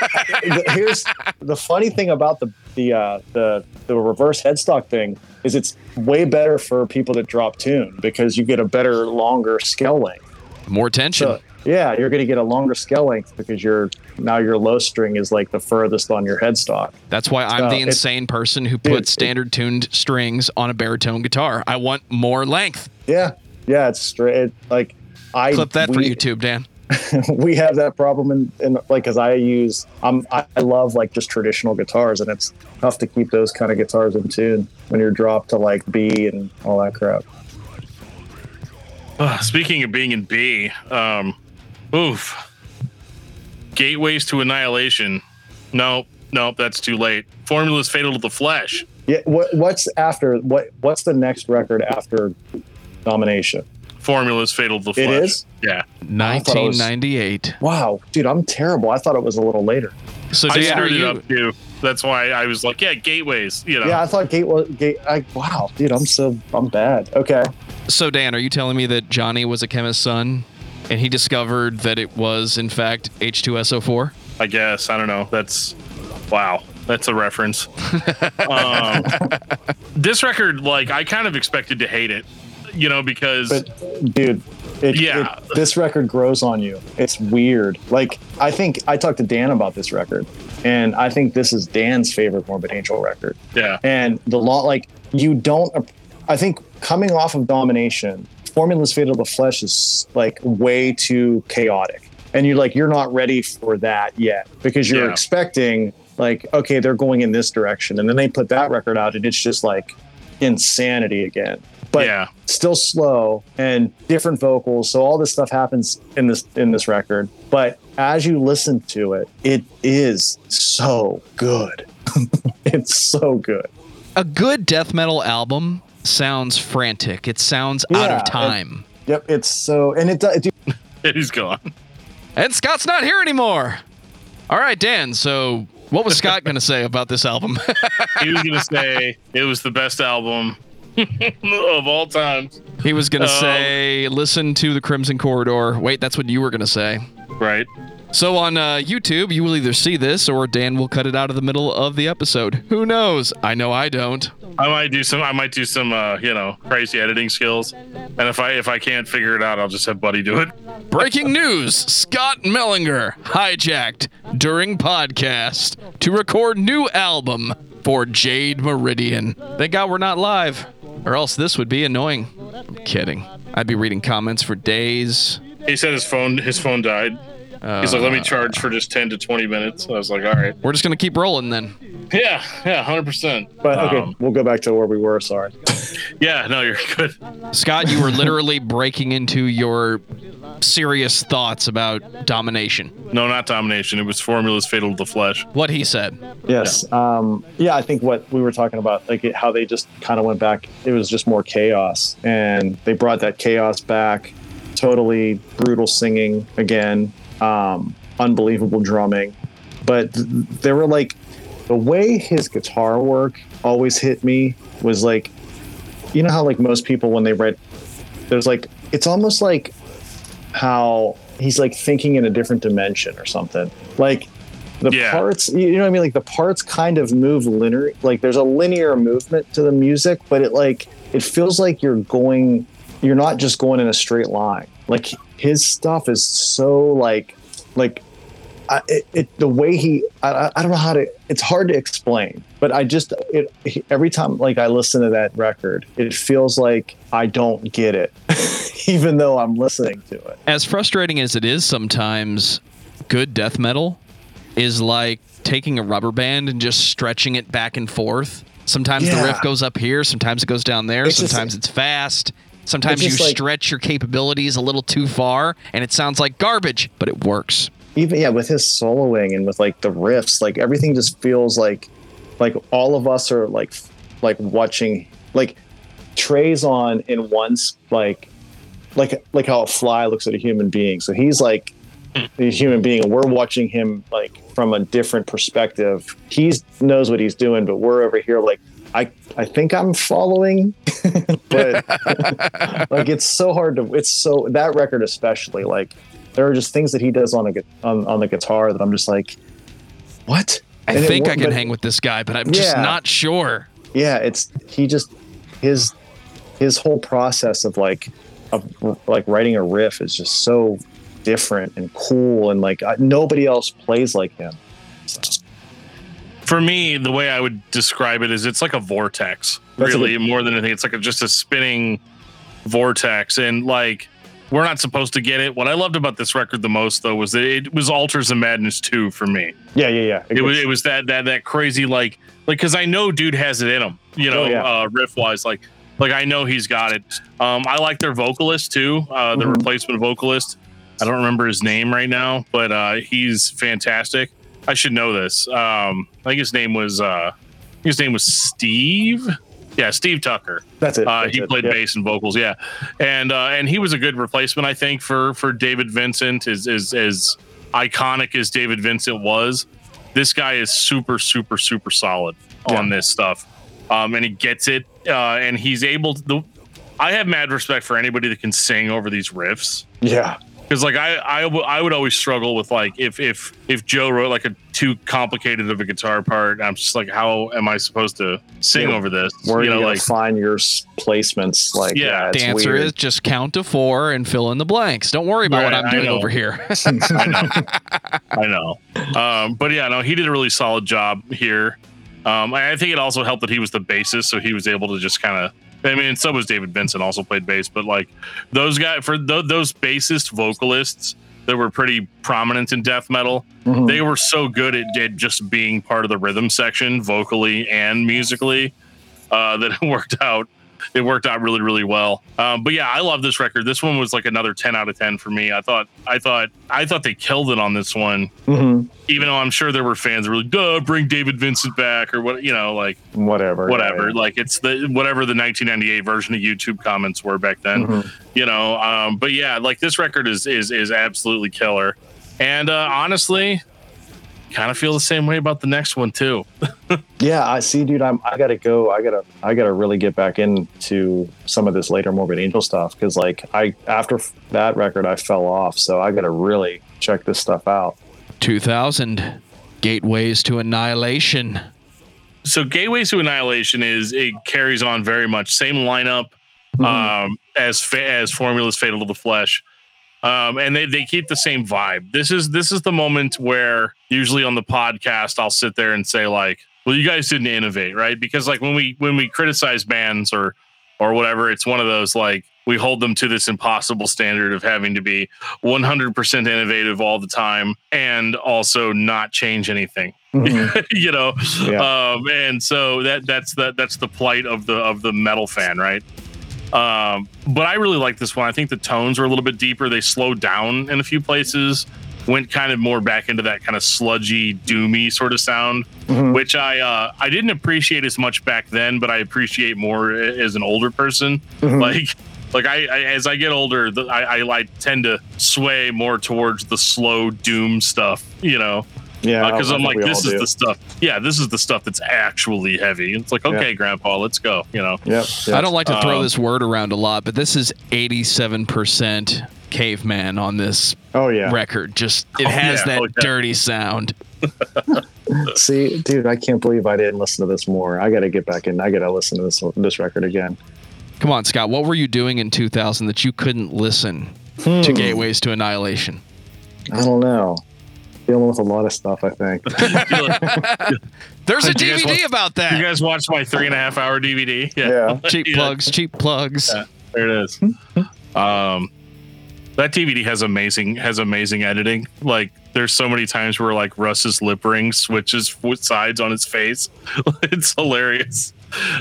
here's the funny thing about the the uh, the the reverse headstock thing is it's way better for people that drop tune because you get a better longer scale length. More tension. So yeah, you're going to get a longer scale length because your now your low string is like the furthest on your headstock. That's why I'm So the it- insane person who Dude, puts it- standard tuned strings on a baritone guitar. I want more length. Yeah, yeah, it's straight. It, like I Clip that for YouTube, Dan. (laughs) we have that problem in, in like because I use I'm I I love like just traditional guitars and it's tough to keep those kind of guitars in tune when you're dropped to like B and all that crap. Uh, speaking of being in B, um, oof. Gateways to Annihilation. No, no, that's too late. Formula's Fatal to the Flesh. Yeah, what what's after what what's the next record after Domination? Formula's Fatal to the Flesh. It is. Yeah. thought it was- 1998. Wow, dude, I'm terrible. I thought it was a little later. So I Dan, are screwed it you, up too. That's why I was like, yeah, Gateways. You know. Yeah, I thought Gate was Gate. I, wow, dude, I'm so I'm bad. Okay, so Dan, are you telling me that Johnny was a chemist's son and he discovered that it was in fact H2SO4? I guess. I don't know. That's wow. That's a reference. (laughs) um, this record, like, I kind of expected to hate it, you know, because but dude, it, Yeah. it- this record grows on you. It's weird. Like I think I talked to Dan about this record, and I think this is Dan's favorite Morbid Angel record. yeah, and the law like you don't i think coming off of domination formula's fatal to the flesh is like way too chaotic. And you're like you're not ready for that yet because you're Yeah. expecting like okay they're going in this direction. And then they put that record out and it's just like insanity again. But yeah, still slow and different vocals. So all this stuff happens in this in this record. But as you listen to it it is so good. (laughs) It's so good. A good death metal album sounds frantic. It sounds out Yeah, of it- time. Yep, it's so, and it does. Dude, (laughs) he's gone. And Scott's not here anymore. All right, Dan. So, what was Scott going to say about this album? (laughs) He was gonna say it was the best album (laughs) of all times. he was going to Um, say, listen to the Crimson Corridor. Wait, that's what you were going to say. Right. So, on uh, YouTube, you will either see this or Dan will cut it out of the middle of the episode. Who knows? I know I don't. I might do some. I might do some. Uh, you know, crazy editing skills. And if I if I can't figure it out, I'll just have Buddy do it. Breaking news Scott Mellinger hijacked during podcast to record new album for Jade Meridian. Thank God we're not live, or else this would be annoying. I'm kidding. I'd be reading comments for days. He said his phone his phone died. He's like, let me charge for just ten to twenty minutes. I was like, all right. We're just gonna keep rolling then. Yeah, yeah, hundred percent. but okay, Um, we'll go back to where we were. Sorry. (laughs) Yeah, no, you're good. Scott, you were literally breaking into your serious thoughts about domination. No, not domination. It was formulas fatal to the flesh. What he said. Yes. Um, yeah, I think what we were talking about, like it, how they just kind of went back, it was just more chaos. And they brought that chaos back, totally brutal singing again, um, unbelievable drumming. But th- there were like, the way his guitar work always hit me was like, you know how like most people when they write, there's like, it's almost like how he's like thinking in a different dimension or something. Like the Yeah. parts, you know what I mean? Like the parts kind of move linear. Like there's a linear movement to the music, but it like it feels like you're going. You're not just going in a straight line. Like his stuff is so like like I, it, it the way he I, I- don't know how to it's hard to explain but i just it every time like i listen to that record it feels like i don't get it (laughs) even though i'm listening to it as frustrating as it is sometimes, good death metal is like taking a rubber band and just stretching it back and forth. Sometimes the riff goes up here, sometimes it goes down there, It's just- sometimes it's fast. Sometimes you like- stretch your capabilities a little too far and it sounds like garbage, but it works. even yeah with his soloing and with like the riffs like everything just feels like like all of us are like like watching like trey's on in one like like like how a fly looks at a human being. So he's like a human being, and we're watching him like from a different perspective. He knows what he's doing, but we're over here like I I think I'm following, (laughs) but (laughs) like it's so hard to. It's so that record especially like there are just things that he does on a on, on the guitar that I'm just like, what? I And think wo- I can but- hang with this guy, but I'm just not sure. yeah it's he just his his whole process of like of like writing a riff is just so different and cool and like uh, nobody else plays like him For me, the way I would describe it is it's like a vortex, That's a really, good- more than anything. It's like a, just a spinning vortex. And like, we're not supposed to get it. What I loved about this record the most, though, was that it was Altars and Madness 2 for me. yeah yeah yeah It was, it was that, that, that crazy, like, like, cause I know dude has it in him, you know, Oh, yeah. uh, riff wise, like, like I know he's got it. Um, I like their vocalist too, uh, the Mhm. replacement vocalist. I don't remember his name right now, but uh, he's fantastic. I should know this. Um, I think his name was uh, his name was Steve. Yeah, Steve Tucker. that's it Uh, that's he played yeah. bass and vocals. Yeah, and uh, and he was a good replacement, I think, for for David Vincent. Is is as iconic as David Vincent was. This guy is super super super solid on this stuff, um, and he gets it, uh, and he's able to. The, I have mad respect for anybody that can sing over these riffs yeah because like I, I w- I would always struggle with like if if if Joe wrote like a too complicated of a guitar part, I'm just like, how am I supposed to sing Yeah. over this? where you know, you like find your placements like Yeah. yeah, it's the answer weird. is just count to four and fill in the blanks. Don't worry about what I'm I doing know. over here. (laughs) I know, I know. Um, but yeah, no, he did a really solid job here. Um, I I think it also helped that he was the bassist, so he was able to just kind of. I mean, so was David Vincent, also played bass, but like those guys for th- those bassist vocalists that were pretty prominent in death metal, Mhm. they were so good at, at just being part of the rhythm section, vocally and musically, uh, that it (laughs) worked out. It worked out really, really well. Um, but yeah, I love this record. This one was like another ten out of ten for me. I thought, I thought, I thought they killed it on this one. Mhm. Even though I'm sure there were fans that were like, "Duh, bring David Vincent back" or what, you know, like whatever whatever. yeah, Like it's the whatever the 1998 version of YouTube comments were back then Mhm. you know um but yeah like this record is is is absolutely killer and uh honestly kind of feel the same way about the next one too. (laughs) Yeah i see dude i'm i gotta go. I gotta i gotta really get back into some of this later morbid angel stuff because like i after that record i fell off so i gotta really check this stuff out. 2000 Gateways to Annihilation. so gateways to annihilation is it carries on very much. Same lineup um as fa- as formulas fatal to the flesh um and they, they keep the same vibe this is this is the moment where usually on the podcast i'll sit there and say like well you guys didn't innovate right because like when we when we criticize bands or or whatever it's one of those like we hold them to this impossible standard of having to be 100% innovative all the time and also not change anything Mhm. (laughs) you know Yeah. um and so that that's the that's the plight of the of the metal fan right um but i really like this one i think the tones were a little bit deeper they slowed down in a few places went kind of more back into that kind of sludgy doomy sort of sound Mhm. which i uh i didn't appreciate as much back then but i appreciate more as an older person Mhm. like like I, I as i get older the, I, I i tend to sway more towards the slow doom stuff you know yeah because I I'm like, this is do. the stuff. Yeah, this is the stuff that's actually heavy. It's like, okay, Grandpa, let's go. You know, Yep, yep. I don't like to throw Um, this word around a lot, but this is 87% caveman on this oh yeah record. Just it Oh, has yeah. that Oh, yeah. dirty sound. (laughs) see dude i can't believe i didn't listen to this more i gotta get back in i gotta listen to this this record again Come on, Scott. What were you doing in 2000 that you couldn't listen to Hmm. Gateways to Annihilation? i don't know dealing with a lot of stuff i think (laughs) (laughs) There's a Did you guys DVD watch- about that. you guys watched my three and a half hour DVD. yeah (laughs) cheap Yeah. plugs, cheap plugs. Yeah. There it is. um, that DVD has amazing has amazing editing. Like, there's so many times where like Russ's lip ring switches f- sides on his face. it's hilarious.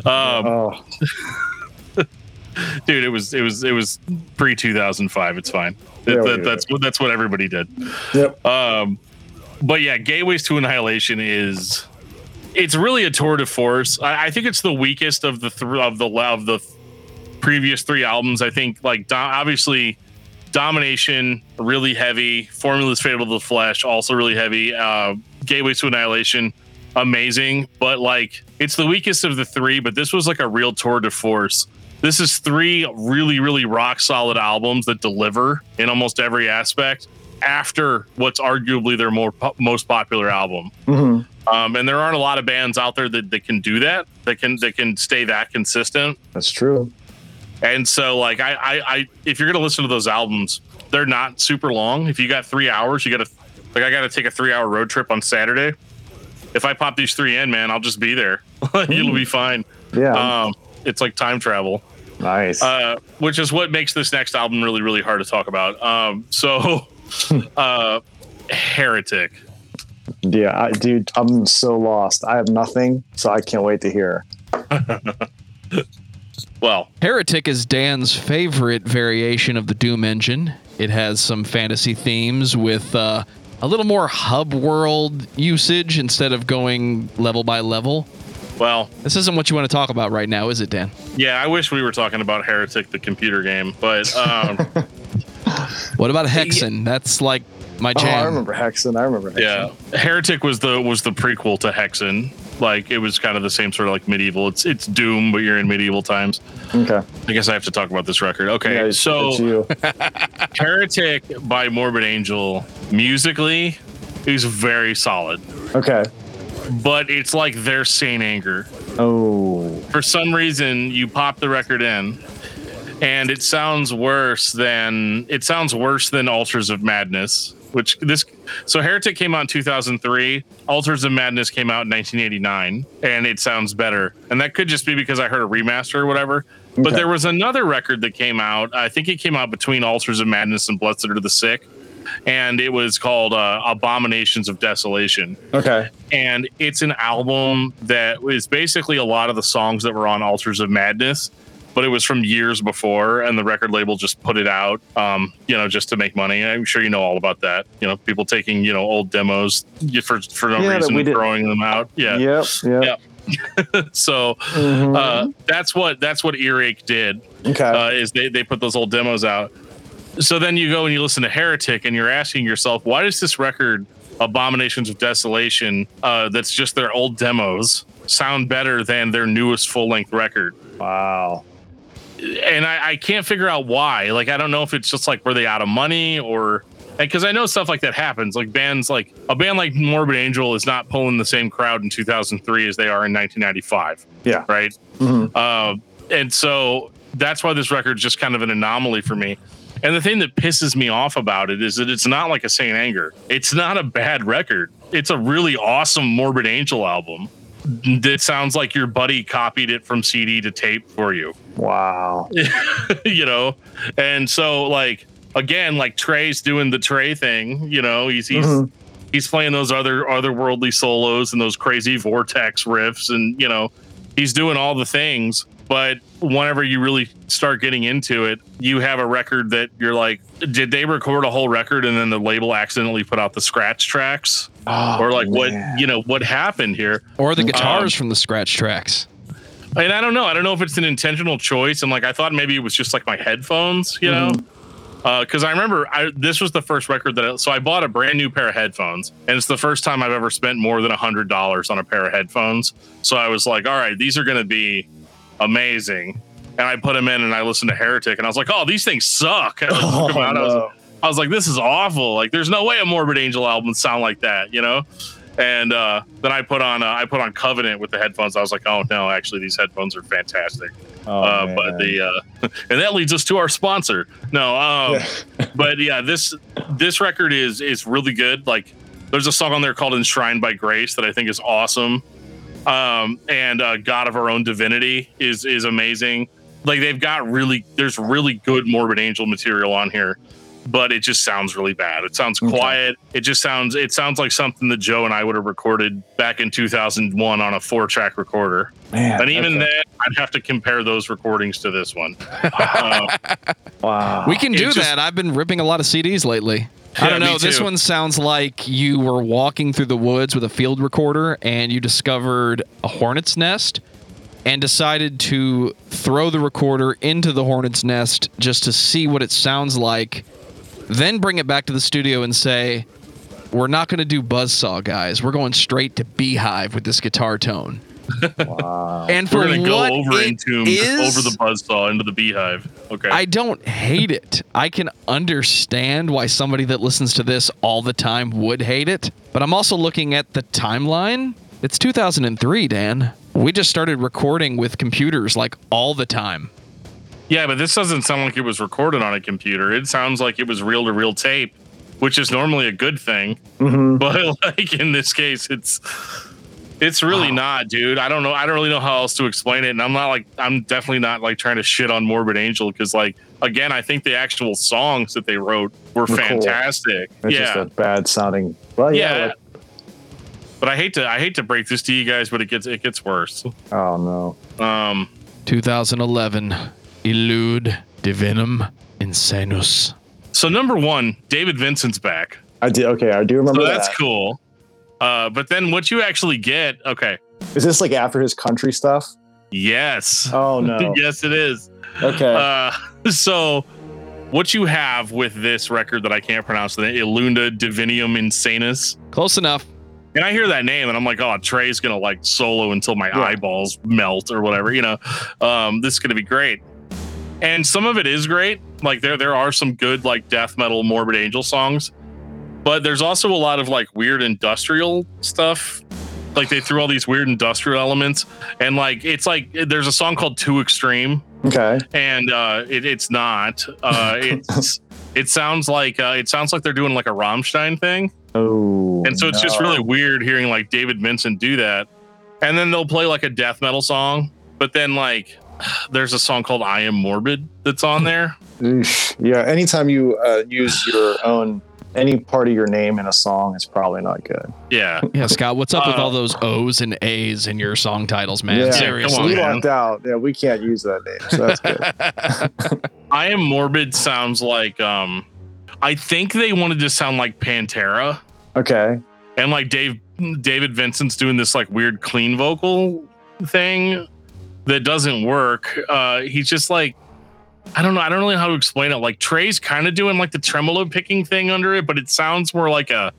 Um, oh dude, it was it was it was pre 2005. It's fine. That- Yeah, that- that's what that's what everybody did. yep Um, but yeah, Gateways to Annihilation is it's really a tour de force. I, I think it's the weakest of the th- of the of the previous three albums. I think like do- obviously Domination really heavy, Formulas Fatal to the Flesh also really heavy, uh, Gateways to Annihilation amazing, but like it's the weakest of the three. But this was like a real tour de force. This is three really really rock solid albums that deliver in almost every aspect after what's arguably their more most popular album. Mhm. Um, and there aren't a lot of bands out there that, that can do that, that can that can stay that consistent. That's true. And so, like, I, I, I if you're gonna listen to those albums, they're not super long. If you got three hours, you gotta like, I gotta take a three hour road trip on Saturday. If I pop these three in, man, I'll just be there. (laughs) It'll be fine. Yeah. Um, it's like time travel, nice. uh, which is what makes this next album really, really hard to talk about. Um, so, (laughs) (laughs) uh, Heretic. yeah, I, dude, I'm so lost. I have nothing, so I can't wait to hear. (laughs) Well, Heretic is Dan's favorite variation of the Doom engine. It has some fantasy themes with uh, a little more hub world usage instead of going level by level. well, This isn't what you want to talk about right now, is it, Dan? yeah. I wish we were talking about Heretic, the computer game, but um, (laughs) What about Hexen? That's like my Oh, I remember Hexen. I remember Hexen. Yeah, Heretic was the was the prequel to Hexen. Like it was kind of the same sort of like medieval. It's it's Doom, but you're in medieval times. Okay. I guess I have to talk about this record. Okay, Yeah, it's- so it's you. (laughs) Heretic by Morbid Angel musically is very solid, Okay. but it's like their Saint Anger. Oh. For some reason, you pop the record in, and it sounds worse than it sounds worse than Altars of Madness. Which this so Heretic came out in 2003. Altars of Madness came out in 1989, and it sounds better. And that could just be because I heard a remaster or whatever. But there was another record that came out. I think it came out between Altars of Madness and Blessed are the Sick, and it was called uh, Abominations of Desolation Okay. and it's an album that is basically a lot of the songs that were on Altars of Madness, but it was from years before, and the record label just put it out, um, you know, just to make money. I'm sure you know all about that. You know, people taking you know old demos for for no Yeah, reason and throwing them out. Yeah. Yep. Yep. Yeah. (laughs) So Mhm. uh, that's what that's what Earache did okay. uh, is they, they put those old demos out. So then you go and you listen to Heretic and you're asking yourself, why does this record, Abominations of Desolation, uh, that's just their old demos, sound better than their newest full length record? wow. And I, I can't figure out why. Like, I don't know if it's just like, were they out of money or. Because I know stuff like that happens. Like bands like a band like Morbid Angel is not pulling the same crowd in 2003 as they are in 1995. Yeah. Right. Mhm. Uh, and so that's why this record's just kind of an anomaly for me. And the thing that pisses me off about it is that it's not like a Saint Anger. It's not a bad record. It's a really awesome Morbid Angel album that sounds like your buddy copied it from CD to tape for you, Wow. (laughs) you know? And so, like, again, like Trey's doing the Trey thing, you know, he's, he's, Mhm. he's playing those other otherworldly solos and those crazy vortex riffs and you know he's doing all the things but whenever you really start getting into it you have a record that you're like did they record a whole record and then the label accidentally put out the scratch tracks Oh, or like what you know what happened here Or the guitars Um, from the scratch tracks. and i don't know i don't know if it's an intentional choice and like i thought maybe it was just like my headphones you know because I remember I, this was the first record that I, so I bought a brand new pair of headphones, and it's the first time I've ever spent more than a hundred dollars on a pair of headphones. So I was like, all right, these are going to be amazing. And I put them in, and I listened to Heretic, and I was like, oh, these things suck. (laughs) I, was, Oh, looking around, I was- no. I was like, this is awful. Like, there's no way a Morbid Angel album would sound like that, you know? And uh, then I put on uh, I put on Covenant with the headphones. I was like, oh no, actually these headphones are fantastic. Oh, uh, but the uh, (laughs) and that leads us to our sponsor. No, um, (laughs) but yeah, this this record is is really good. Like, there's a song on there called "Enshrined by Grace" that I think is awesome. Um, and uh, "God of Our Own Divinity" is is amazing. Like they've got really there's really good Morbid Angel material on here, but it just sounds really bad. It sounds Okay. quiet. It just sounds it sounds like something that Joe and I would have recorded back in 2001 on a four track recorder. Man, And even okay. then, I'd have to compare those recordings to this one. (laughs) Uh, wow. We can it do just- that. I've been ripping a lot of CDs lately. I don't know. This one sounds like you were walking through the woods with a field recorder and you discovered a hornet's nest and decided to throw the recorder into the hornet's nest just to see what it sounds like, then bring it back to the studio and say, "We're not going to do buzzsaw, guys. We're going straight to beehive with this guitar tone." Wow. And for We're gonna go what over it into is, over the buzzsaw into the beehive. Okay. I don't hate it. I can understand why somebody that listens to this all the time would hate it. But I'm also looking at the timeline. It's 2003, Dan. We just started recording with computers like all the time. Yeah, but this doesn't sound like it was recorded on a computer. It sounds like it was reel to reel tape, which is normally a good thing. Mhm. But (laughs) like in this case, it's it's really not, dude. I don't know. I don't really know how else to explain it. And I'm not like I'm definitely not like trying to shit on Morbid Angel because like again, I think the actual songs that they wrote were, cool. fantastic. It's yeah. just a bad sounding. Well, yeah. yeah. like- but I hate to I hate to break this to you guys, but it gets it gets worse. oh no. Um 2011, Illud Divinum Insanus. so number one, David Vincent's back. I did. Okay, I do remember So that's that. cool. Uh, but then what you actually get, okay. Is this like after his country stuff? Yes. Oh no. (laughs) yes, it is. Okay. Uh, (laughs) so what you have with this record that I can't pronounce, the Ilunda Divinium Insanus. Close enough. And I hear that name and I'm like, oh, Trey's gonna like solo until my Yeah. eyeballs melt or whatever, you know. Um, this is gonna be great. And some of it is great. Like there there are some good like death metal morbid angel songs, but there's also a lot of like weird industrial stuff. Like they threw all these weird industrial elements, and like it's like there's a song called Too Extreme, okay. and uh, it, it's not. Uh, (laughs) it's it sounds like uh, it sounds like they're doing like a Rammstein thing. Oh. And so it's just really weird hearing like David Vincent do that. And then they'll play like a death metal song, but then like there's a song called I Am Morbid that's on there. Yeah. Anytime you uh, use your own any part of your name in a song, it's probably not good. Yeah. (laughs) Yeah, Scott, what's up with Uh, all those O's and A's in your song titles, man? Yeah, Seriously. on, we man. lucked out. Yeah, we can't use that name, so that's good. (laughs) I Am Morbid sounds like um I think they wanted to sound like Pantera okay. and like Dave David Vincent's doing this like weird clean vocal thing that doesn't work. Uh he's just like I don't know. I don't really know how to explain it. Like Trey's kind of doing like the tremolo picking thing under it, but it sounds more like a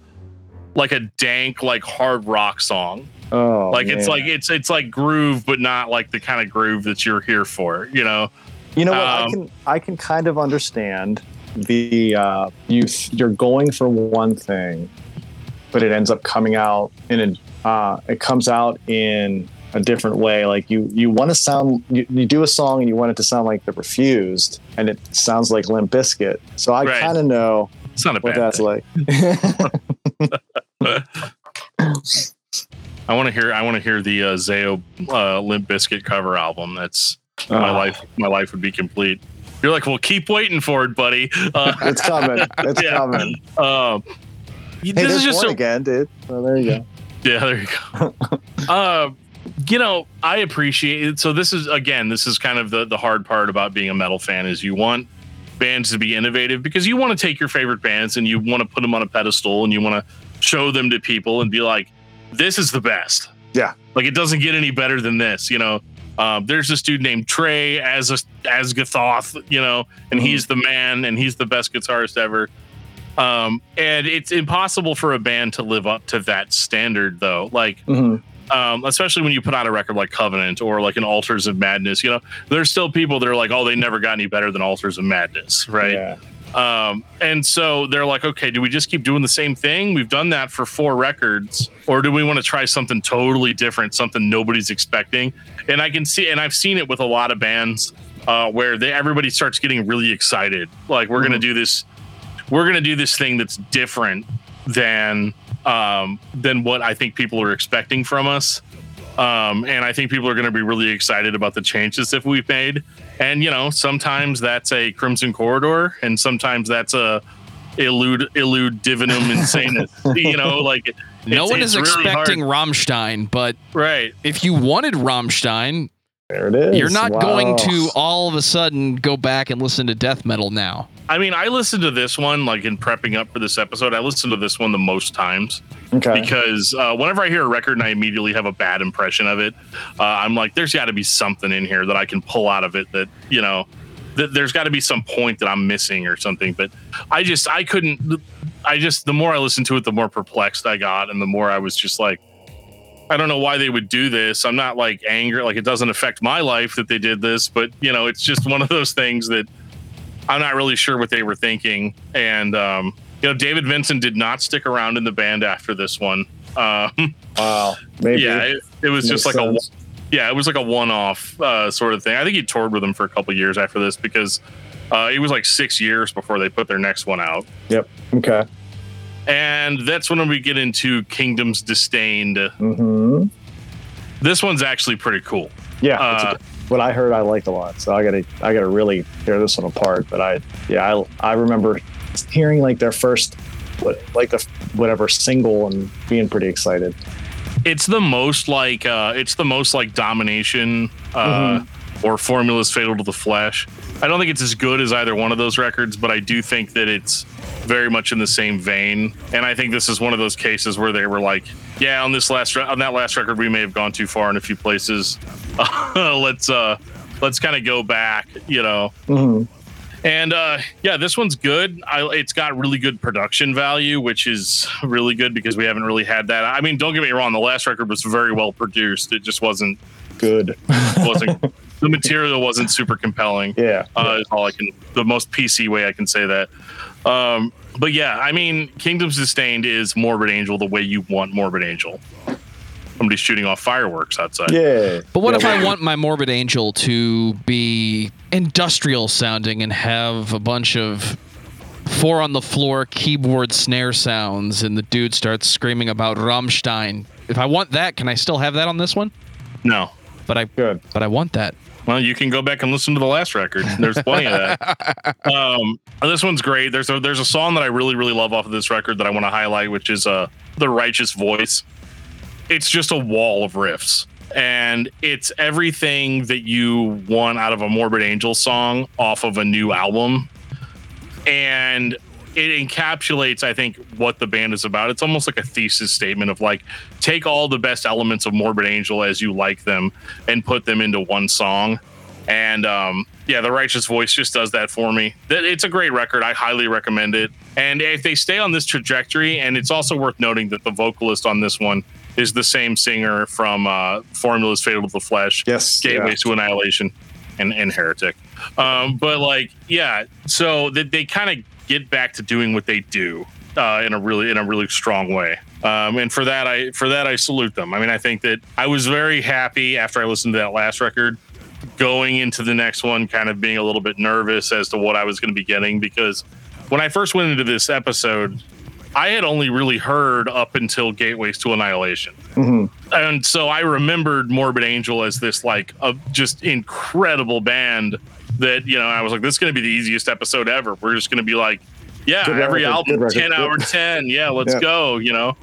like a dank, like hard rock song. Oh, like it's like it's it's like groove, but not like the kind of groove that you're here for. You know? you know what? I um, can I can kind of understand the uh, you you're going for one thing, but it ends up coming out in a uh, it comes out in a different way. Like you you want to sound you, you do a song and you want it to sound like the Refused, and it sounds like Limp Bizkit. So I Right. kind of know It's not a what bad that's thing. like. (laughs) I want to hear. I want to hear the uh, Zao uh, Limp Bizkit cover album. That's my Oh, life. My life would be complete. You're like, well, keep waiting for it, buddy. Uh, (laughs) It's coming. It's (laughs) Yeah. coming. um, Hey, this is just a, again, dude. So there you go. yeah. There you go. uh, you know, I appreciate it. So this is again, this is kind of the the hard part about being a metal fan is you want bands to be innovative because you want to take your favorite bands and you want to put them on a pedestal and you want to show them to people and be like, this is the best. Yeah. Like it doesn't get any better than this, you know. Um, there's this dude named Trey as a Azagthoth, you know, and Mhm. he's the man and he's the best guitarist ever. Um, and it's impossible for a band to live up to that standard though. Like Mhm. Um, especially when you put out a record like Covenant or like an Altars of Madness, you know, there's still people that are like, oh, they never got any better than Altars of Madness, right? Yeah. Um, and so they're like, okay, do we just keep doing the same thing? We've done that for four records, or do we want to try something totally different, something nobody's expecting? And I can see, and I've seen it with a lot of bands uh, where they everybody starts getting really excited, like we're gonna do this, we're gonna do this thing that's different than um, than what I think people are expecting from us. Um, and I think people are going to be really excited about the changes that we've made. And you know, sometimes that's a Crimson Corridor, and sometimes that's a illud illud divinum (laughs) insanus. you know, like No one it's is really expecting hard. Rammstein, but right. if you wanted Rammstein, There it is. You're not going to all of a sudden go back and listen to death metal now. I mean, I listened to this one like in prepping up for this episode. I listened to this one the most times Okay. because uh, whenever I hear a record and I immediately have a bad impression of it, uh, I'm like, there's got to be something in here that I can pull out of it that you know, that there's got to be some point that I'm missing or something. But I just I couldn't. I just the more I listened to it, the more perplexed I got, and the more I was just like. I don't know why they would do this. I'm not like angry, like it doesn't affect my life that they did this, but you know, it's just one of those things that I'm not really sure what they were thinking. And um, you know, David Vincent did not stick around in the band after this one. Um, Wow. (laughs) Maybe. yeah, it, it was just like Makes a yeah, it was like a one-off uh, sort of thing. I think he toured with them for a couple years after this because uh, it was like six years before they put their next one out. Yep. Okay. And that's when we get into Kingdom's Disdained. hmm This one's actually pretty cool. Yeah. Uh, what I heard, I liked a lot. So I gotta, I gotta really tear this one apart. But I, yeah, I, I remember hearing like their first, what, like the whatever single and being pretty excited. it's the most like uh it's the most like domination uh or formulas fatal to the flesh i don't think it's as good as either one of those records but i do think that it's very much in the same vein and i think this is one of those cases where they were like yeah on this last re- on that last record we may have gone too far in a few places (laughs) let's uh let's kind of go back you know hmm and uh, yeah, this one's good. I, it's got really good production value, which is really good because we haven't really had that. I mean, don't get me wrong, the last record was very well produced. It just wasn't Good. wasn't (laughs) the material wasn't super compelling. Yeah. Uh, is all I can the most PC way I can say that. Um, but yeah, I mean, Kingdoms Disdained is Morbid Angel the way you want Morbid Angel. Somebody's shooting off fireworks outside. Yeah. But what Yeah, if I want my Morbid Angel to be industrial sounding and have a bunch of four on the floor keyboard snare sounds and the dude starts screaming about Rammstein? If I want that, can I still have that on this one? No. But I Good. but I want that. Well, you can go back and listen to the last record. There's plenty of that. (laughs) Um, this one's great. There's a there's a song that I really really love off of this record that I want to highlight, which is uh the Righteous Voice. It's just a wall of riffs, and it's everything that you want out of a Morbid Angel song off of a new album, and it encapsulates i think what the band is about. It's almost like a thesis statement of like take all the best elements of morbid angel as you like them and put them into one song. And um, yeah the righteous voice just does that for me. It's a great record. I highly recommend it. And if they stay on this trajectory and it's also worth noting that the vocalist on this one is the same singer from uh, formulas fatal to the flesh Yes. Gateways to Annihilation and, and Heretic. Um, but like, yeah, so that they kind of get back to doing what they do uh, in a really in a really strong way. Um, and for that, I for that I salute them. I mean, I think that I was very happy after I listened to that last record, going into the next one, kind of being a little bit nervous as to what I was going to be getting because when I first went into this episode. I had only really heard up until Gateways to Annihilation hmm and so I remembered Morbid Angel as this like a just incredible band that you know I was like this is going to be the easiest episode ever. We're just going to be like, yeah, Good every record, album ten out of ten, yeah, let's Yeah. go, you know.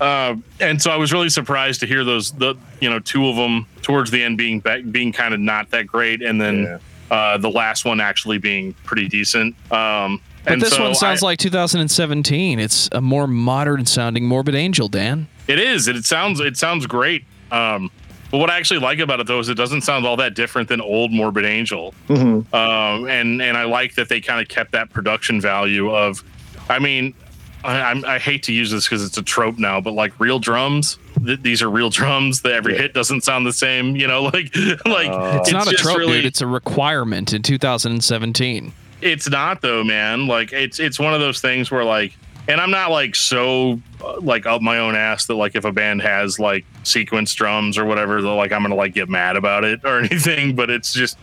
Uh, and so I was really surprised to hear those the you know two of them towards the end being back, being kind of not that great, and then Yeah. uh, the last one actually being pretty decent. Um, But and this so one sounds I- like 2017. It's a more modern sounding Morbid Angel, Dan. It is. It sounds. It sounds great. Um, but what I actually like about it though is it doesn't sound all that different than old Morbid Angel. hmm Um, and and I like that they kind of kept that production value of. I mean, I, I'm- hate to use this because it's a trope now, but like real drums. Th- these are real drums. That every Yeah. hit doesn't sound the same. You know, (laughs) like like Uh, It's, not a trope, really- dude. It's a requirement in 2017. it's not though man like it's it's one of those things where like and i'm not like so uh, like up my own ass that like if a band has like sequence drums or whatever that like i'm gonna like get mad about it or (laughs) anything but it's just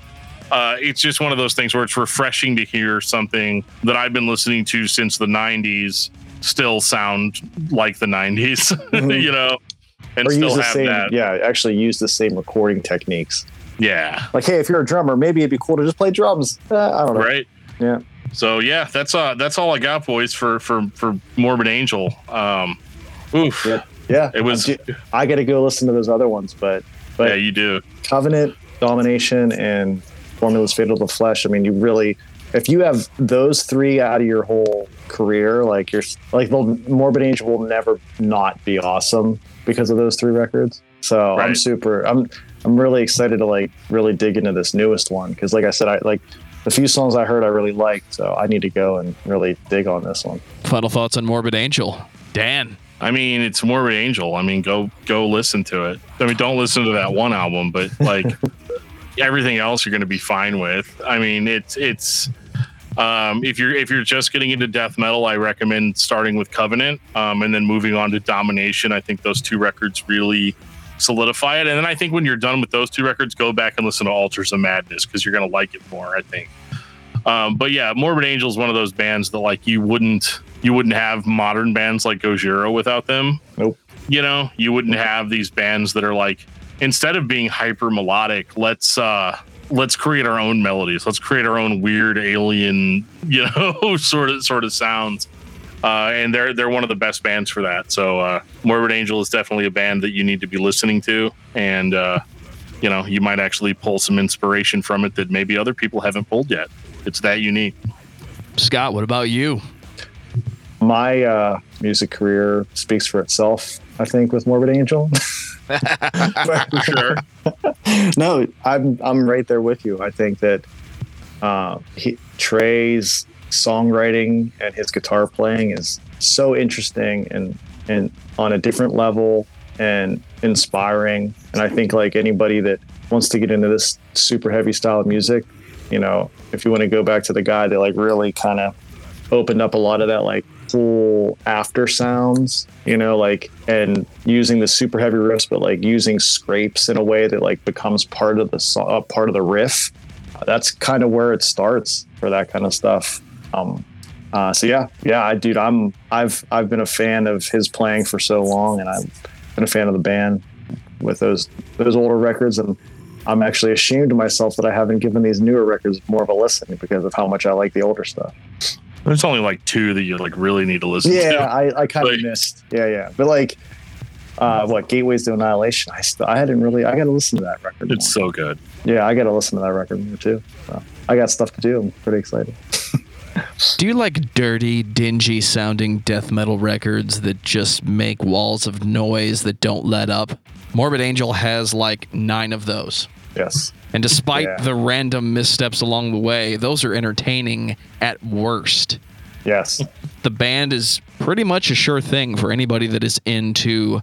uh, it's just one of those things where it's refreshing to hear something that I've been listening to since the 90s still sound like the 90s, (laughs) Mhm. you know, and Or still use the have same. that. Yeah. Actually, use the same recording techniques. Yeah. Like, hey, if you're a drummer, maybe it'd be cool to just play drums. Uh, I don't know. Right. Yeah. So yeah, that's uh that's all I got, boys, for for for Morbid Angel. Um, oof. Yeah. Yeah. It was. I got to go listen to those other ones, but but yeah, you do. Covenant, Domination and Formulas Fatal to the Flesh. I mean, you really, if you have those three out of your whole career, like you're like the Morbid Angel will never not be awesome because of those three records. So I'm super. I'm I'm really excited to like really dig into this newest one because, like I said, I like the few songs I heard I really liked. So I need to go and really dig on this one. Final thoughts on Morbid Angel. Dan. I mean, it's Morbid Angel. I mean, go go listen to it. I mean, don't listen to that one album, but like (laughs) everything else, you're going to be fine with. I mean, it's it's um, if you're if you're just getting into death metal, I recommend starting with Covenant um, and then moving on to Domination. I think those two records really solidify it. And then I think when you're done with those two records, go back and listen to Altars of Madness because you're going to like it more. I think. Um, but yeah, Morbid Angel is one of those bands that like you wouldn't you wouldn't have modern bands like Gojira without them. Nope. You know, you wouldn't have these bands that are like instead of being hyper melodic, let's uh let's create our own melodies. Let's create our own weird alien, (laughs) you know, sort of sort of sounds. Uh, and they're they're one of the best bands for that. So uh, Morbid Angel is definitely a band that you need to be listening to, and uh, you know you might actually pull some inspiration from it that maybe other people haven't pulled yet. It's that unique. Scott, what about you? My uh, music career speaks for itself. I think with Morbid Angel. (laughs) (laughs) Sure. no, I'm I'm right there with you. I think that uh, he, Trey's songwriting and his guitar playing is so interesting and and on a different level and inspiring. And I think like anybody that wants to get into this super heavy style of music, you know, if you want to go back to the guy that like really kind of opened up a lot of that like cool after sounds, you know, like and using the super heavy riffs, but like using scrapes in a way that like becomes part of the uh, part of the riff. That's kind of where it starts for that kind of stuff. Um, uh, so yeah, yeah, I, dude, I'm I've I've been a fan of his playing for so long, and I've been a fan of the band with those those older records, and I'm actually ashamed of myself that I haven't given these newer records more of a listen because of how much I like the older stuff. There's only like two that you like really need to listen Yeah, to. I, I kind of Like- missed. Yeah, yeah, but like, uh, what Gateways to Annihilation? I still I hadn't really. I got to listen to that record. It's more. so good. yeah, I got to listen to that record more too. So I got stuff to do. I'm pretty excited. (laughs) Do you like dirty, dingy sounding death metal records that just make walls of noise that don't let up? Morbid Angel has like nine of those. Yes. And despite Yeah. the random missteps along the way, those are entertaining at worst. Yes. The band is pretty much a sure thing for anybody that is into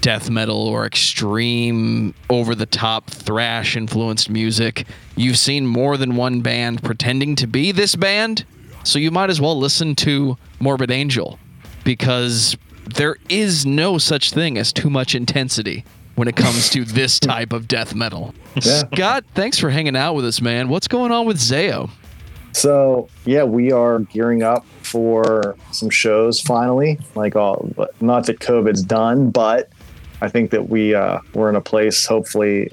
death metal or extreme over the top thrash influenced music. You've seen more than one band pretending to be this band, so you might as well listen to Morbid Angel because there is no such thing as too much intensity when it comes to this (laughs) type of death metal. Yeah. Scott, thanks for hanging out with us, man. What's going on with Zao? So yeah, we are gearing up for some shows finally. Like all, but not that COVID's done, but I think that we uh, we're in a place, hopefully,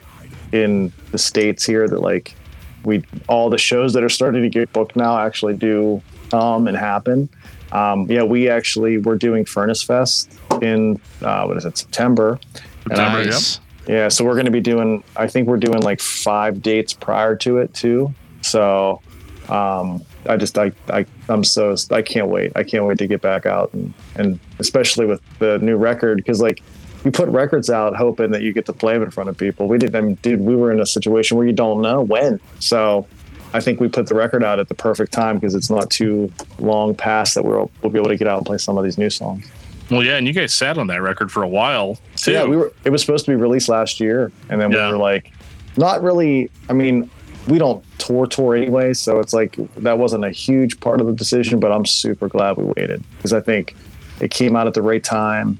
in the states here that like we all the shows that are starting to get booked now actually do come and happen. Um, yeah, we actually we're doing Furnace Fest in uh, what is it September, September, Nice. yeah, so we're going to be doing. I think we're doing like five dates prior to it too. So, um, I just I I I'm so I can't wait. I can't wait to get back out and and especially with the new record because like you put records out hoping that you get to play them in front of people. We didn't. I mean, dude, we were in a situation where you don't know when. So. I think we put the record out at the perfect time because it's not too long past that we'll, we'll be able to get out and play some of these new songs. Well, yeah, and you guys sat on that record for a while too. Yeah, we were. It was supposed to be released last year, and then Yeah. we were like, not really. I mean, we don't tour tour anyway, so it's like that wasn't a huge part of the decision. But I'm super glad we waited because I think it came out at the right time,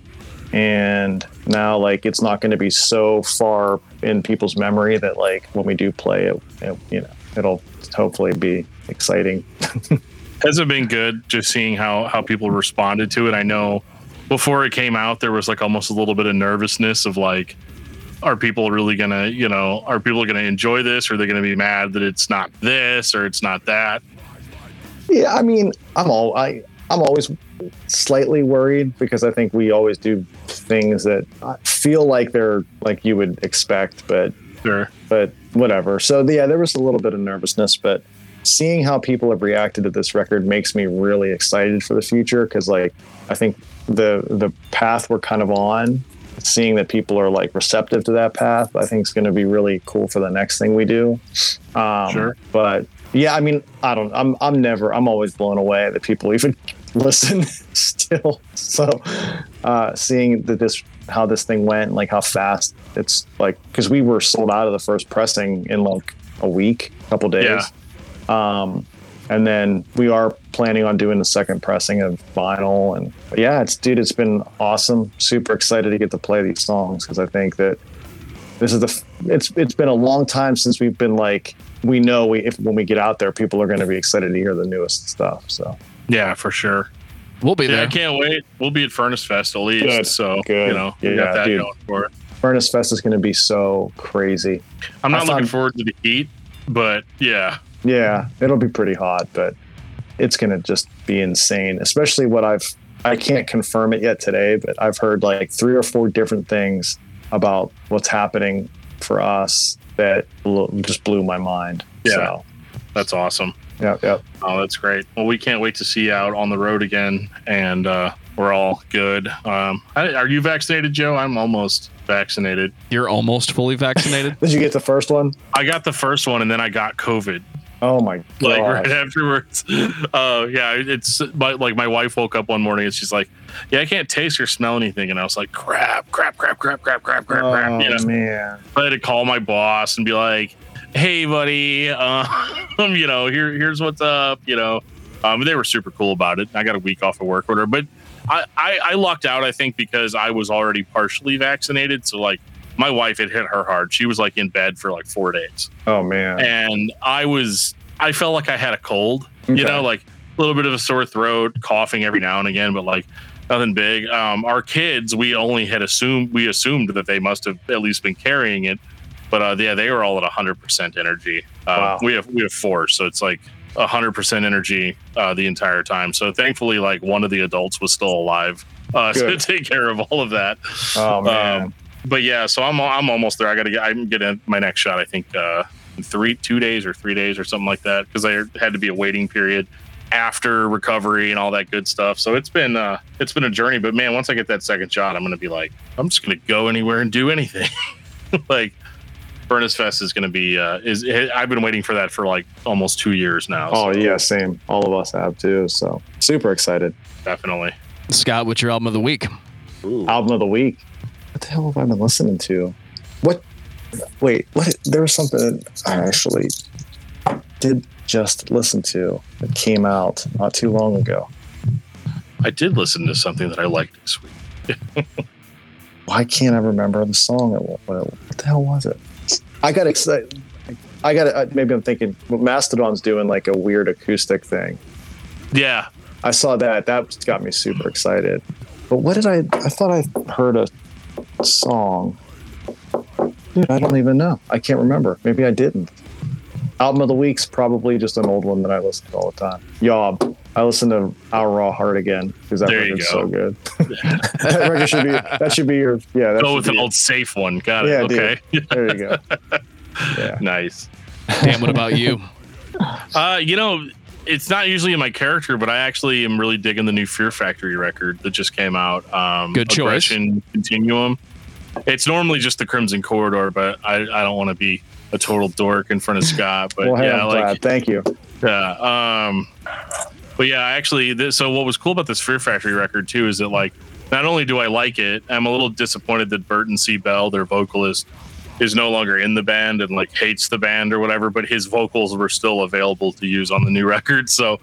and now like it's not going to be so far in people's memory that like when we do play it, it you know, it'll hopefully be exciting. (laughs) Has it been good just seeing how how people responded to it? I know before it came out, there was like almost a little bit of nervousness of like, are people really gonna, you know, are people gonna enjoy this? Or are they gonna be mad that it's not this or it's not that? Yeah, I mean, I'm all I I'm always slightly worried because I think we always do things that feel like they're like you would expect, but Sure. but whatever. So yeah, there was a little bit of nervousness, but seeing how people have reacted to this record makes me really excited for the future because like I think the the path we're kind of on, seeing that people are like receptive to that path, I think is going to be really cool for the next thing we do. Um, Sure. But yeah, I mean, I don't. I'm I'm never. I'm always blown away that people (laughs) even listen (laughs) still. So uh, seeing that this how this thing went, like how fast it's like because we were sold out of the first pressing in like a week, a couple days. Yeah. Um, and then we are planning on doing the second pressing of vinyl. And yeah, it's dude, it's been awesome. Super excited to get to play these songs because I think that this is the it's it's been a long time since we've been like we know we if when we get out there, people are going to be excited to hear the newest stuff. So Yeah, for sure. We'll be Yeah, I can't wait. We'll be at Furnace Fest at least. Good, So good. you know, we got that dude. going for it. Furnace Fest is going to be so crazy. I'm I not looking found- forward to the heat, but yeah. Yeah, it'll be pretty hot, but it's going to just be insane. Especially what I've I can't confirm it yet today, but I've heard like three or four different things about what's happening for us that blo- just blew my mind. Yeah. So, That's awesome. Yep, yep. Oh, that's great. Well, we can't wait to see you out on the road again, and uh, we're all good. Um, are you vaccinated, Joe? I'm almost vaccinated. You're almost fully vaccinated. (laughs) Did you get the first one? I got the first one, and then I got COVID. Oh my Like right afterwards. (laughs) Uh, yeah, it's my, like my wife woke up one morning and she's like, "Yeah, I can't taste or smell anything," and I was like, "Crap, crap, crap, crap, crap, crap, crap, oh crap." You know, man! I had to call my boss and be like, "Hey, buddy, uh, (laughs) you know, here, here's what's up." You know, um, they were super cool about it. I got a week off of work order, but I, I, I lucked out, I think, because I was already partially vaccinated. So like, my wife had hit her hard. She was like in bed for like four days, Oh man! and I was, I felt like I had a cold. You know, like a little bit of a sore throat, coughing every now and again, but like nothing big. Um, our kids, we only had assumed we assumed that they must have at least been carrying it, but uh, yeah, they were all at hundred percent energy. Uh, Wow. We have we have four, so it's like hundred percent energy uh, the entire time. So thankfully, like one of the adults was still alive uh, (laughs) to take care of all of that. oh man! Um, but yeah, so I'm I'm almost there. I got to get I'm getting my next shot. I think uh, in three two days or three days or something like that because there had to be a waiting period after recovery and all that good stuff. So it's been uh, it's been a journey. But man, once I get that second shot, I'm gonna be like I'm just gonna go anywhere and do anything. (laughs) like Furnace Fest is gonna be uh, is I've been waiting for that for like almost two years now. oh so yeah, same. All of us have too. So super excited. definitely. Scott, what's your album of the week? album of the week. What the hell have I been listening to? What? Wait, what? There was something I actually did just listen to that came out not too long ago. I did listen to something that I liked this week. (laughs) Why can't I remember the song? What, what, what the hell was it? I got excited. I got uh, maybe I'm thinking Mastodon's doing like a weird acoustic thing. Yeah, I saw that. That got me super excited. But what did I? I thought I heard a song. Dude, I don't even know. I can't remember. Maybe I didn't. Album of the week's probably just an old one that I listen to all the time. Yob. I listen to Our Raw Heart again because that There you record's go. so good. (laughs) that record should be. That should be your. Yeah. That go with an your- old safe one. Got it. Yeah, dude. okay. (laughs) There you go. (laughs) Yeah. nice. Dan, what about you? Uh, you know, it's not usually in my character, but I actually am really digging the new Fear Factory record that just came out. Um, Good choice. Continuum. It's normally just the Crimson Corridor, but I, I don't want to be a total dork in front of Scott. But Well, hey, yeah, I'm like glad. Thank you. yeah. Um, but yeah, actually, this, so what was cool about this Fear Factory record too is that like not only do I like it, I'm a little disappointed that Burton C. Bell, their vocalist, is no longer in the band and like hates the band or whatever. But his vocals were still available to use on the new (laughs) record, so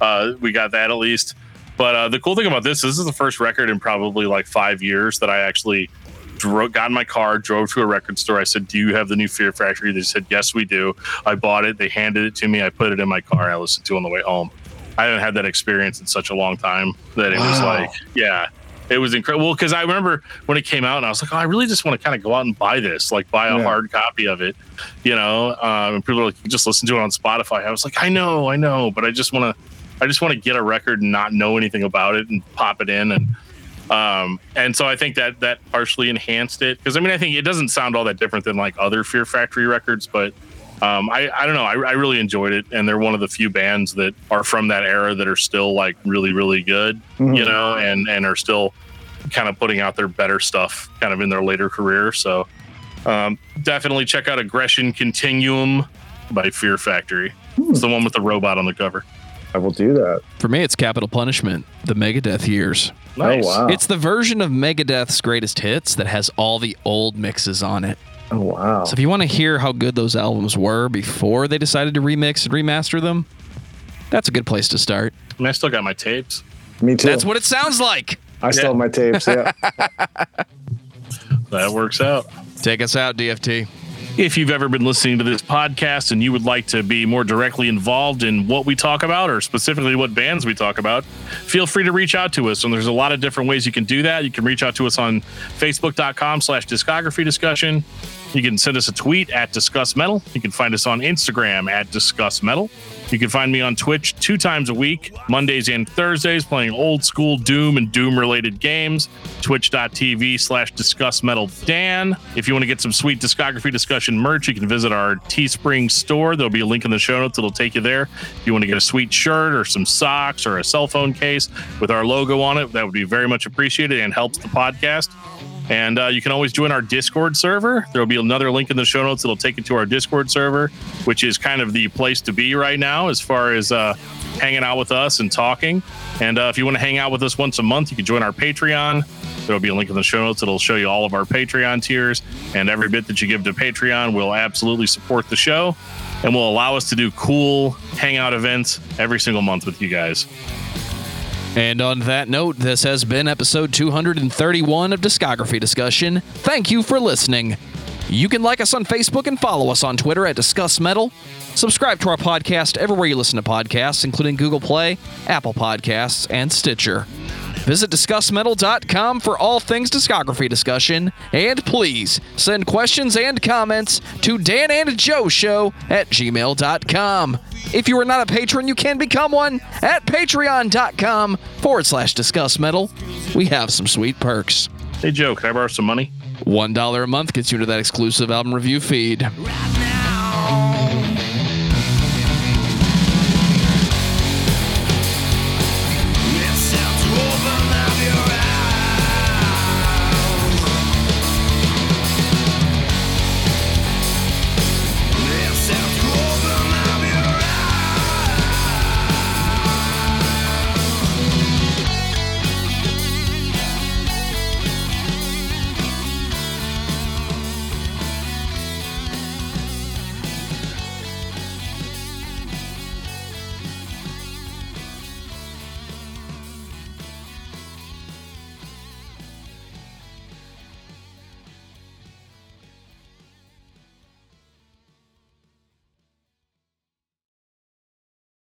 uh, we got that at least. But uh, the cool thing about this, this is the first record in probably like five years that I actually got in my car, drove to a record store. I said, "Do you have the new Fear Factory?" They said, "Yes, we do." I bought it. They handed it to me. I put it in my car. I listened to it on the way home. I haven't had that experience in such a long time that it was like, yeah, it was incredible. Because I remember when it came out, and I was like, oh, I really just want to kind of go out and buy this, like buy a Yeah. hard copy of it, you know. Um, and people are like, just listen to it on Spotify. I was like, I know, I know, but I just want to, I just want to get a record and not know anything about it and pop it in and Um, and so I think that that partially enhanced it because I mean I think it doesn't sound all that different than like other Fear Factory records, but um, I I don't know I, I really enjoyed it, and they're one of the few bands that are from that era that are still like really really good, Mhm. you know, and and are still kind of putting out their better stuff kind of in their later career. So um, definitely check out Aggression Continuum by Fear Factory. It's the one with the robot on the cover. I will do that. For me, it's Capital Punishment, the Megadeth years. Nice. Oh wow. It's the version of Megadeth's greatest hits that has all the old mixes on it. Oh wow. So if you want to hear how good those albums were before they decided to remix and remaster them, that's a good place to start. I, mean, I still got my tapes. Me too. That's what it sounds like. I still Yeah. have my tapes. Yeah. (laughs) That works out. Take us out, DFT. If you've ever been listening to this podcast and you would like to be more directly involved in what we talk about or specifically what bands we talk about, feel free to reach out to us. And there's a lot of different ways you can do that. You can reach out to us on facebook.com slash discography discussion. You can send us a tweet at Discuss Metal. You can find us on Instagram at Discuss Metal. You can find me on Twitch two times a week, Mondays and Thursdays, playing old school Doom and Doom related games. Twitch.tv slash Discuss Metal Dan. If you want to get some sweet discography discussion merch, you can visit our Teespring store. There'll be a link in the show notes that'll take you there. If you want to get a sweet shirt or some socks or a cell phone case with our logo on it, that would be very much appreciated and helps the podcast. And uh, you can always join our Discord server. There will be another link in the show notes that'll take you to our Discord server, which is kind of the place to be right now as far as uh, hanging out with us and talking. And uh, if you want to hang out with us once a month, you can join our Patreon. There will be a link in the show notes that'll show you all of our Patreon tiers. And every bit that you give to Patreon will absolutely support the show and will allow us to do cool hangout events every single month with you guys. And on that note, this has been episode 231 of Discography Discussion. Thank you for listening. You can like us on Facebook and follow us on Twitter at Discuss Metal. Subscribe to our podcast everywhere you listen to podcasts, including Google Play, Apple Podcasts, and Stitcher. Visit DiscussMetal.com for all things discography discussion. And please send questions and comments to Dan and Joe Show at gmail.com. If you are not a patron, you can become one at patreon.com forward slash discuss metal. We have some sweet perks. Hey, Joe, can I borrow some money? $1 a month gets you into that exclusive album review feed.